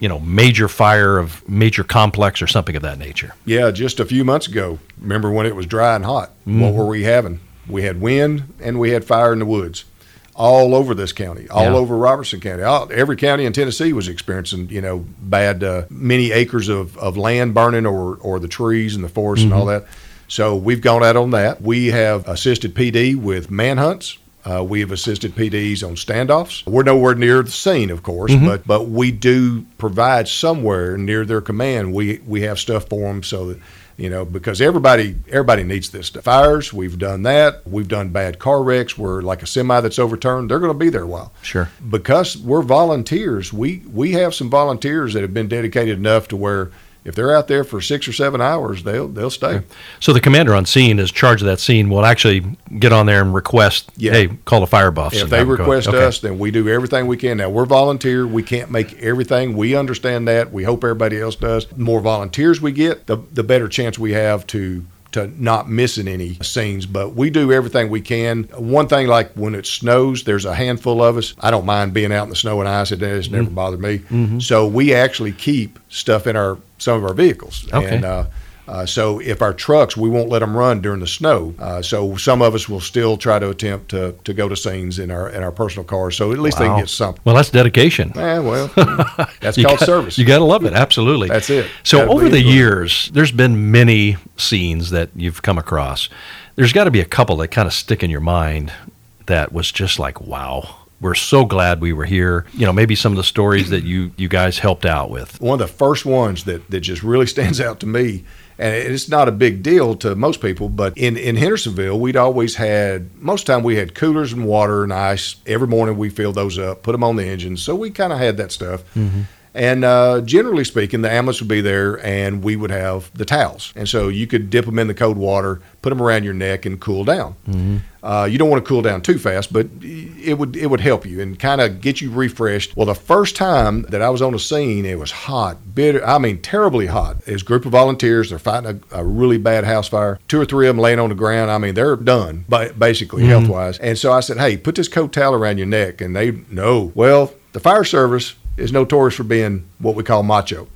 you know, major fire of major complex or something of that nature. Yeah, just a few months ago. Remember when it was dry and hot? What were we having? We had wind and we had fire in the woods. All over this county, all Yeah. over Robertson County, all, every county in Tennessee was experiencing, you know, bad, uh, many acres of, of land burning, or or the trees and the forest and all that. So we've gone out on that. We have assisted PD with manhunts. Uh, we have assisted PDs on standoffs. We're nowhere near the scene, of course, but but we do provide somewhere near their command. We we have stuff for them so that you know, because everybody everybody needs this stuff. Fires, we've done that. We've done bad car wrecks where like a semi that's overturned, they're going to be there a while. Sure. Because we're volunteers, we we have some volunteers that have been dedicated enough to where if they're out there for six or seven hours, they'll they'll stay. So the commander on scene is charged of that scene. Will actually get on there and request, Yeah. hey, call the fire buffs. If they have them go. request Okay. us, then we do everything we can. Now we're volunteer. We can't make everything. We understand that. We hope everybody else does. The more volunteers we get, the the better chance we have to to not missing any scenes. But we do everything we can. One thing like when it snows, there's a handful of us. I don't mind being out in the snow and ice. It has never Mm-hmm. bothered me. So we actually keep stuff in our some of our vehicles. Okay. And uh, uh, so if our trucks, we won't let them run during the snow. Uh, so some of us will still try to attempt to, to go to scenes in our in our personal cars. So at least they can get something. Well, that's dedication. Eh, well, that's called got- service. You got to love it. Absolutely. That's it. So Gotta over the years, there's been many scenes that you've come across. There's got to be a couple that kind of stick in your mind that was just like, wow. We're so glad we were here. You know, maybe some of the stories that you you guys helped out with. one of the first ones that, that just really stands out to me, and it's not a big deal to most people, but in, in Hendersonville, we'd always had, most of the time we had coolers and water and ice. Every morning we filled those up, put them on the engines. So we kind of had that stuff. Mm-hmm. And uh, generally speaking, the ambulance would be there and we would have the towels. And so you could dip them in the cold water, put them around your neck, and cool down. Uh, you don't want to cool down too fast, but it would it would help you and kind of get you refreshed. Well, the first time that I was on the scene, it was hot, bitter. I mean, terribly hot. It was a group of volunteers. They're fighting a, a really bad house fire. Two or three of them laying on the ground. I mean, they're done, but basically health wise. And so I said, "Hey, put this coat towel around your neck." And they no. Well, the fire service is notorious for being what we call macho.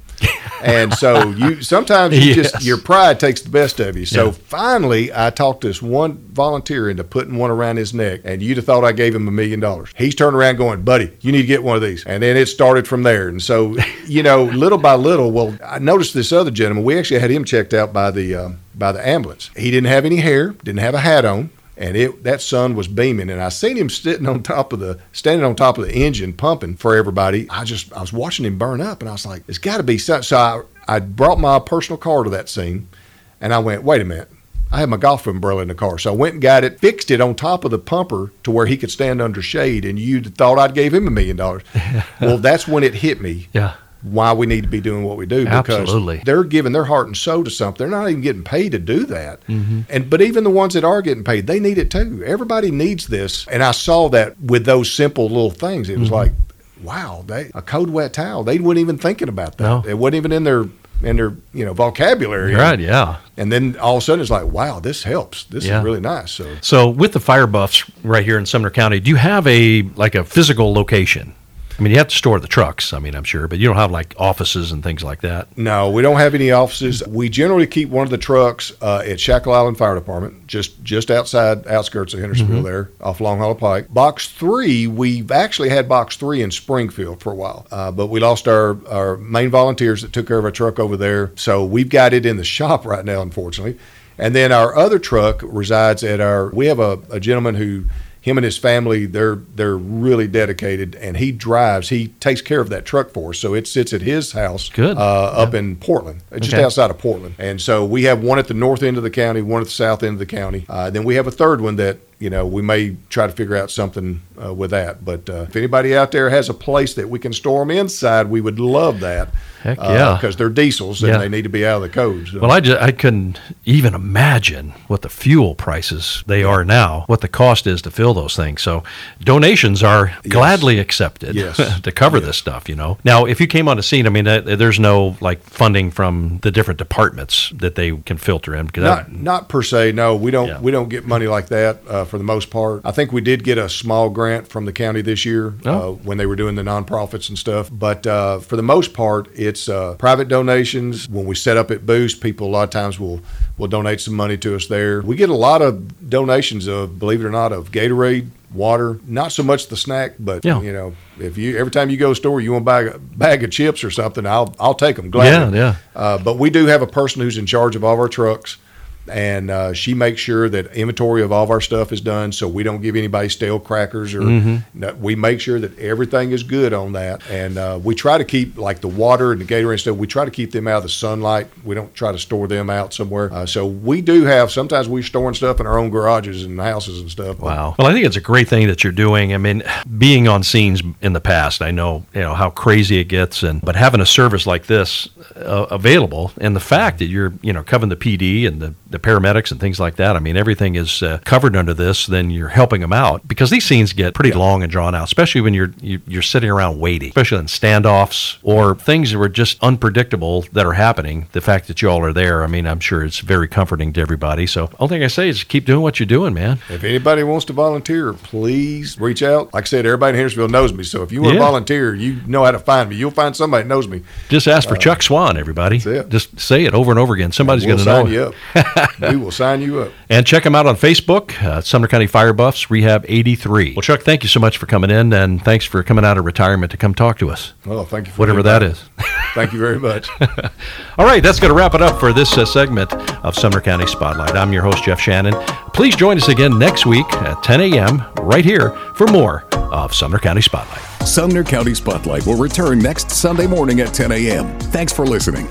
and so you sometimes you Yes. just your pride takes the best of you. So Yeah. finally, I talked this one volunteer into putting one around his neck, and you'd have thought I gave him a million dollars. He's turned around going, "Buddy, you need to get one of these." And then it started from there. And so, you know, little by little, well, I noticed this other gentleman. We actually had him checked out by the um, by the ambulance. He didn't have any hair, didn't have a hat on. And it that sun was beaming, and I seen him sitting on top of the standing on top of the engine pumping for everybody. I just I was watching him burn up, and I was like, it's got to be something." So I, I brought my personal car to that scene, and I went, "Wait a minute." I had my golf umbrella in the car, so I went and got it, fixed it on top of the pumper to where he could stand under shade. And you thought I'd gave him a million dollars. Well, that's when it hit me Yeah. Why we need to be doing what we do because Absolutely. they're giving their heart and soul to something. They're not even getting paid to do that. Mm-hmm. And but even the ones that are getting paid, they need it too. Everybody needs this. And I saw that with those simple little things. It Mm-hmm. was like, wow, they a cold wet towel. They weren't even thinking about that. No. It wasn't even in their in their you know vocabulary. Right. Yeah. And then all of a sudden it's like, wow, this helps. This Yeah. is really nice. So So with the fire buffs right here in Sumner County, do you have a like a physical location? I mean, you have to store the trucks. I mean, I'm sure, but you don't have like offices and things like that. No, we don't have any offices. We generally keep one of the trucks uh, at Shackle Island Fire Department, just just outside outskirts of Hendersonville, there off Long Hollow Pike. Box three, we've actually had box three in Springfield for a while, uh, but we lost our our main volunteers that took care of our truck over there, so we've got it in the shop right now, unfortunately. And then our other truck resides at our. We have a, a gentleman who him and his family they're they're really dedicated and he drives he takes care of that truck for us so it sits at his house Good. uh, up in portland uh, just Okay. outside of portland and so we have one at the north end of the county one at the south end of the county uh, then we have a third one that you know we may try to figure out something uh, with that but uh, if anybody out there has a place that we can store them inside we would love that Heck yeah. because they're diesels and Yeah. they need to be out of the codes Well, I, just, I couldn't even imagine what the fuel prices they are now, what the cost is to fill those things. So donations are gladly accepted Yes. to cover this stuff, you know. Now, if you came on the scene, I mean, uh, there's no like funding from the different departments that they can filter in Not not per se. No, we don't Yeah. we don't get money like that uh, for the most part. I think we did get a small grant from the county this year Oh. uh, when they were doing the nonprofits and stuff. But uh, for the most part, it's uh, private donations. When we set up at Boost, people a lot of times will will donate some money to us there. We get a lot of donations of, believe it or not, of Gatorade. Water, not so much the snack, but Yeah. you know, if you every time you go to a store, you want to buy a bag of chips or something, I'll I'll take them gladly. Yeah, yeah. Uh, but we do have a person who's in charge of all of our trucks. And uh, she makes sure that inventory of all of our stuff is done, so we don't give anybody stale crackers or Mm-hmm. no, we make sure that everything is good on that, and uh, we try to keep like the water and the Gatorade and stuff. We try to keep them out of the sunlight. We don't try to store them out somewhere. Uh, so we do have sometimes we're storing stuff in our own garages and houses and stuff. Wow. Well, I think it's a great thing that you're doing. I mean, being on scenes in the past, I know you know how crazy it gets, and but having a service like this uh, available, and the fact that you're you know covering the PD and the, the paramedics and things like that. I mean, everything is uh, covered under this. Then you're helping them out because these scenes get pretty long and drawn out, especially when you're you, you're sitting around waiting, especially in standoffs or things that were just unpredictable that are happening. The fact that you all are there, I mean, I'm sure it's very comforting to everybody. So, only thing I say is keep doing what you're doing, man. If anybody wants to volunteer, please reach out. Like I said, everybody in Hendersonville knows me. So if you want Yeah. to volunteer, you know how to find me. You'll find somebody that knows me. Just ask for Chuck Swan, everybody. Uh. Just say it over and over again. Somebody's we'll going to know. sign you up. we will sign you up. And check them out on Facebook, uh, Sumner County Fire Buffs Rehab 83. Well, Chuck, thank you so much for coming in, and thanks for coming out of retirement to come talk to us. Well, thank you for Whatever the that invite. is. Thank you very much. All right, that's going to wrap it up for this uh, segment of Sumner County Spotlight. I'm your host, Jeff Shannon. Please join us again next week at 10 a.m. right here for more of Sumner County Spotlight. Sumner County Spotlight will return next Sunday morning at 10 a.m. Thanks for listening.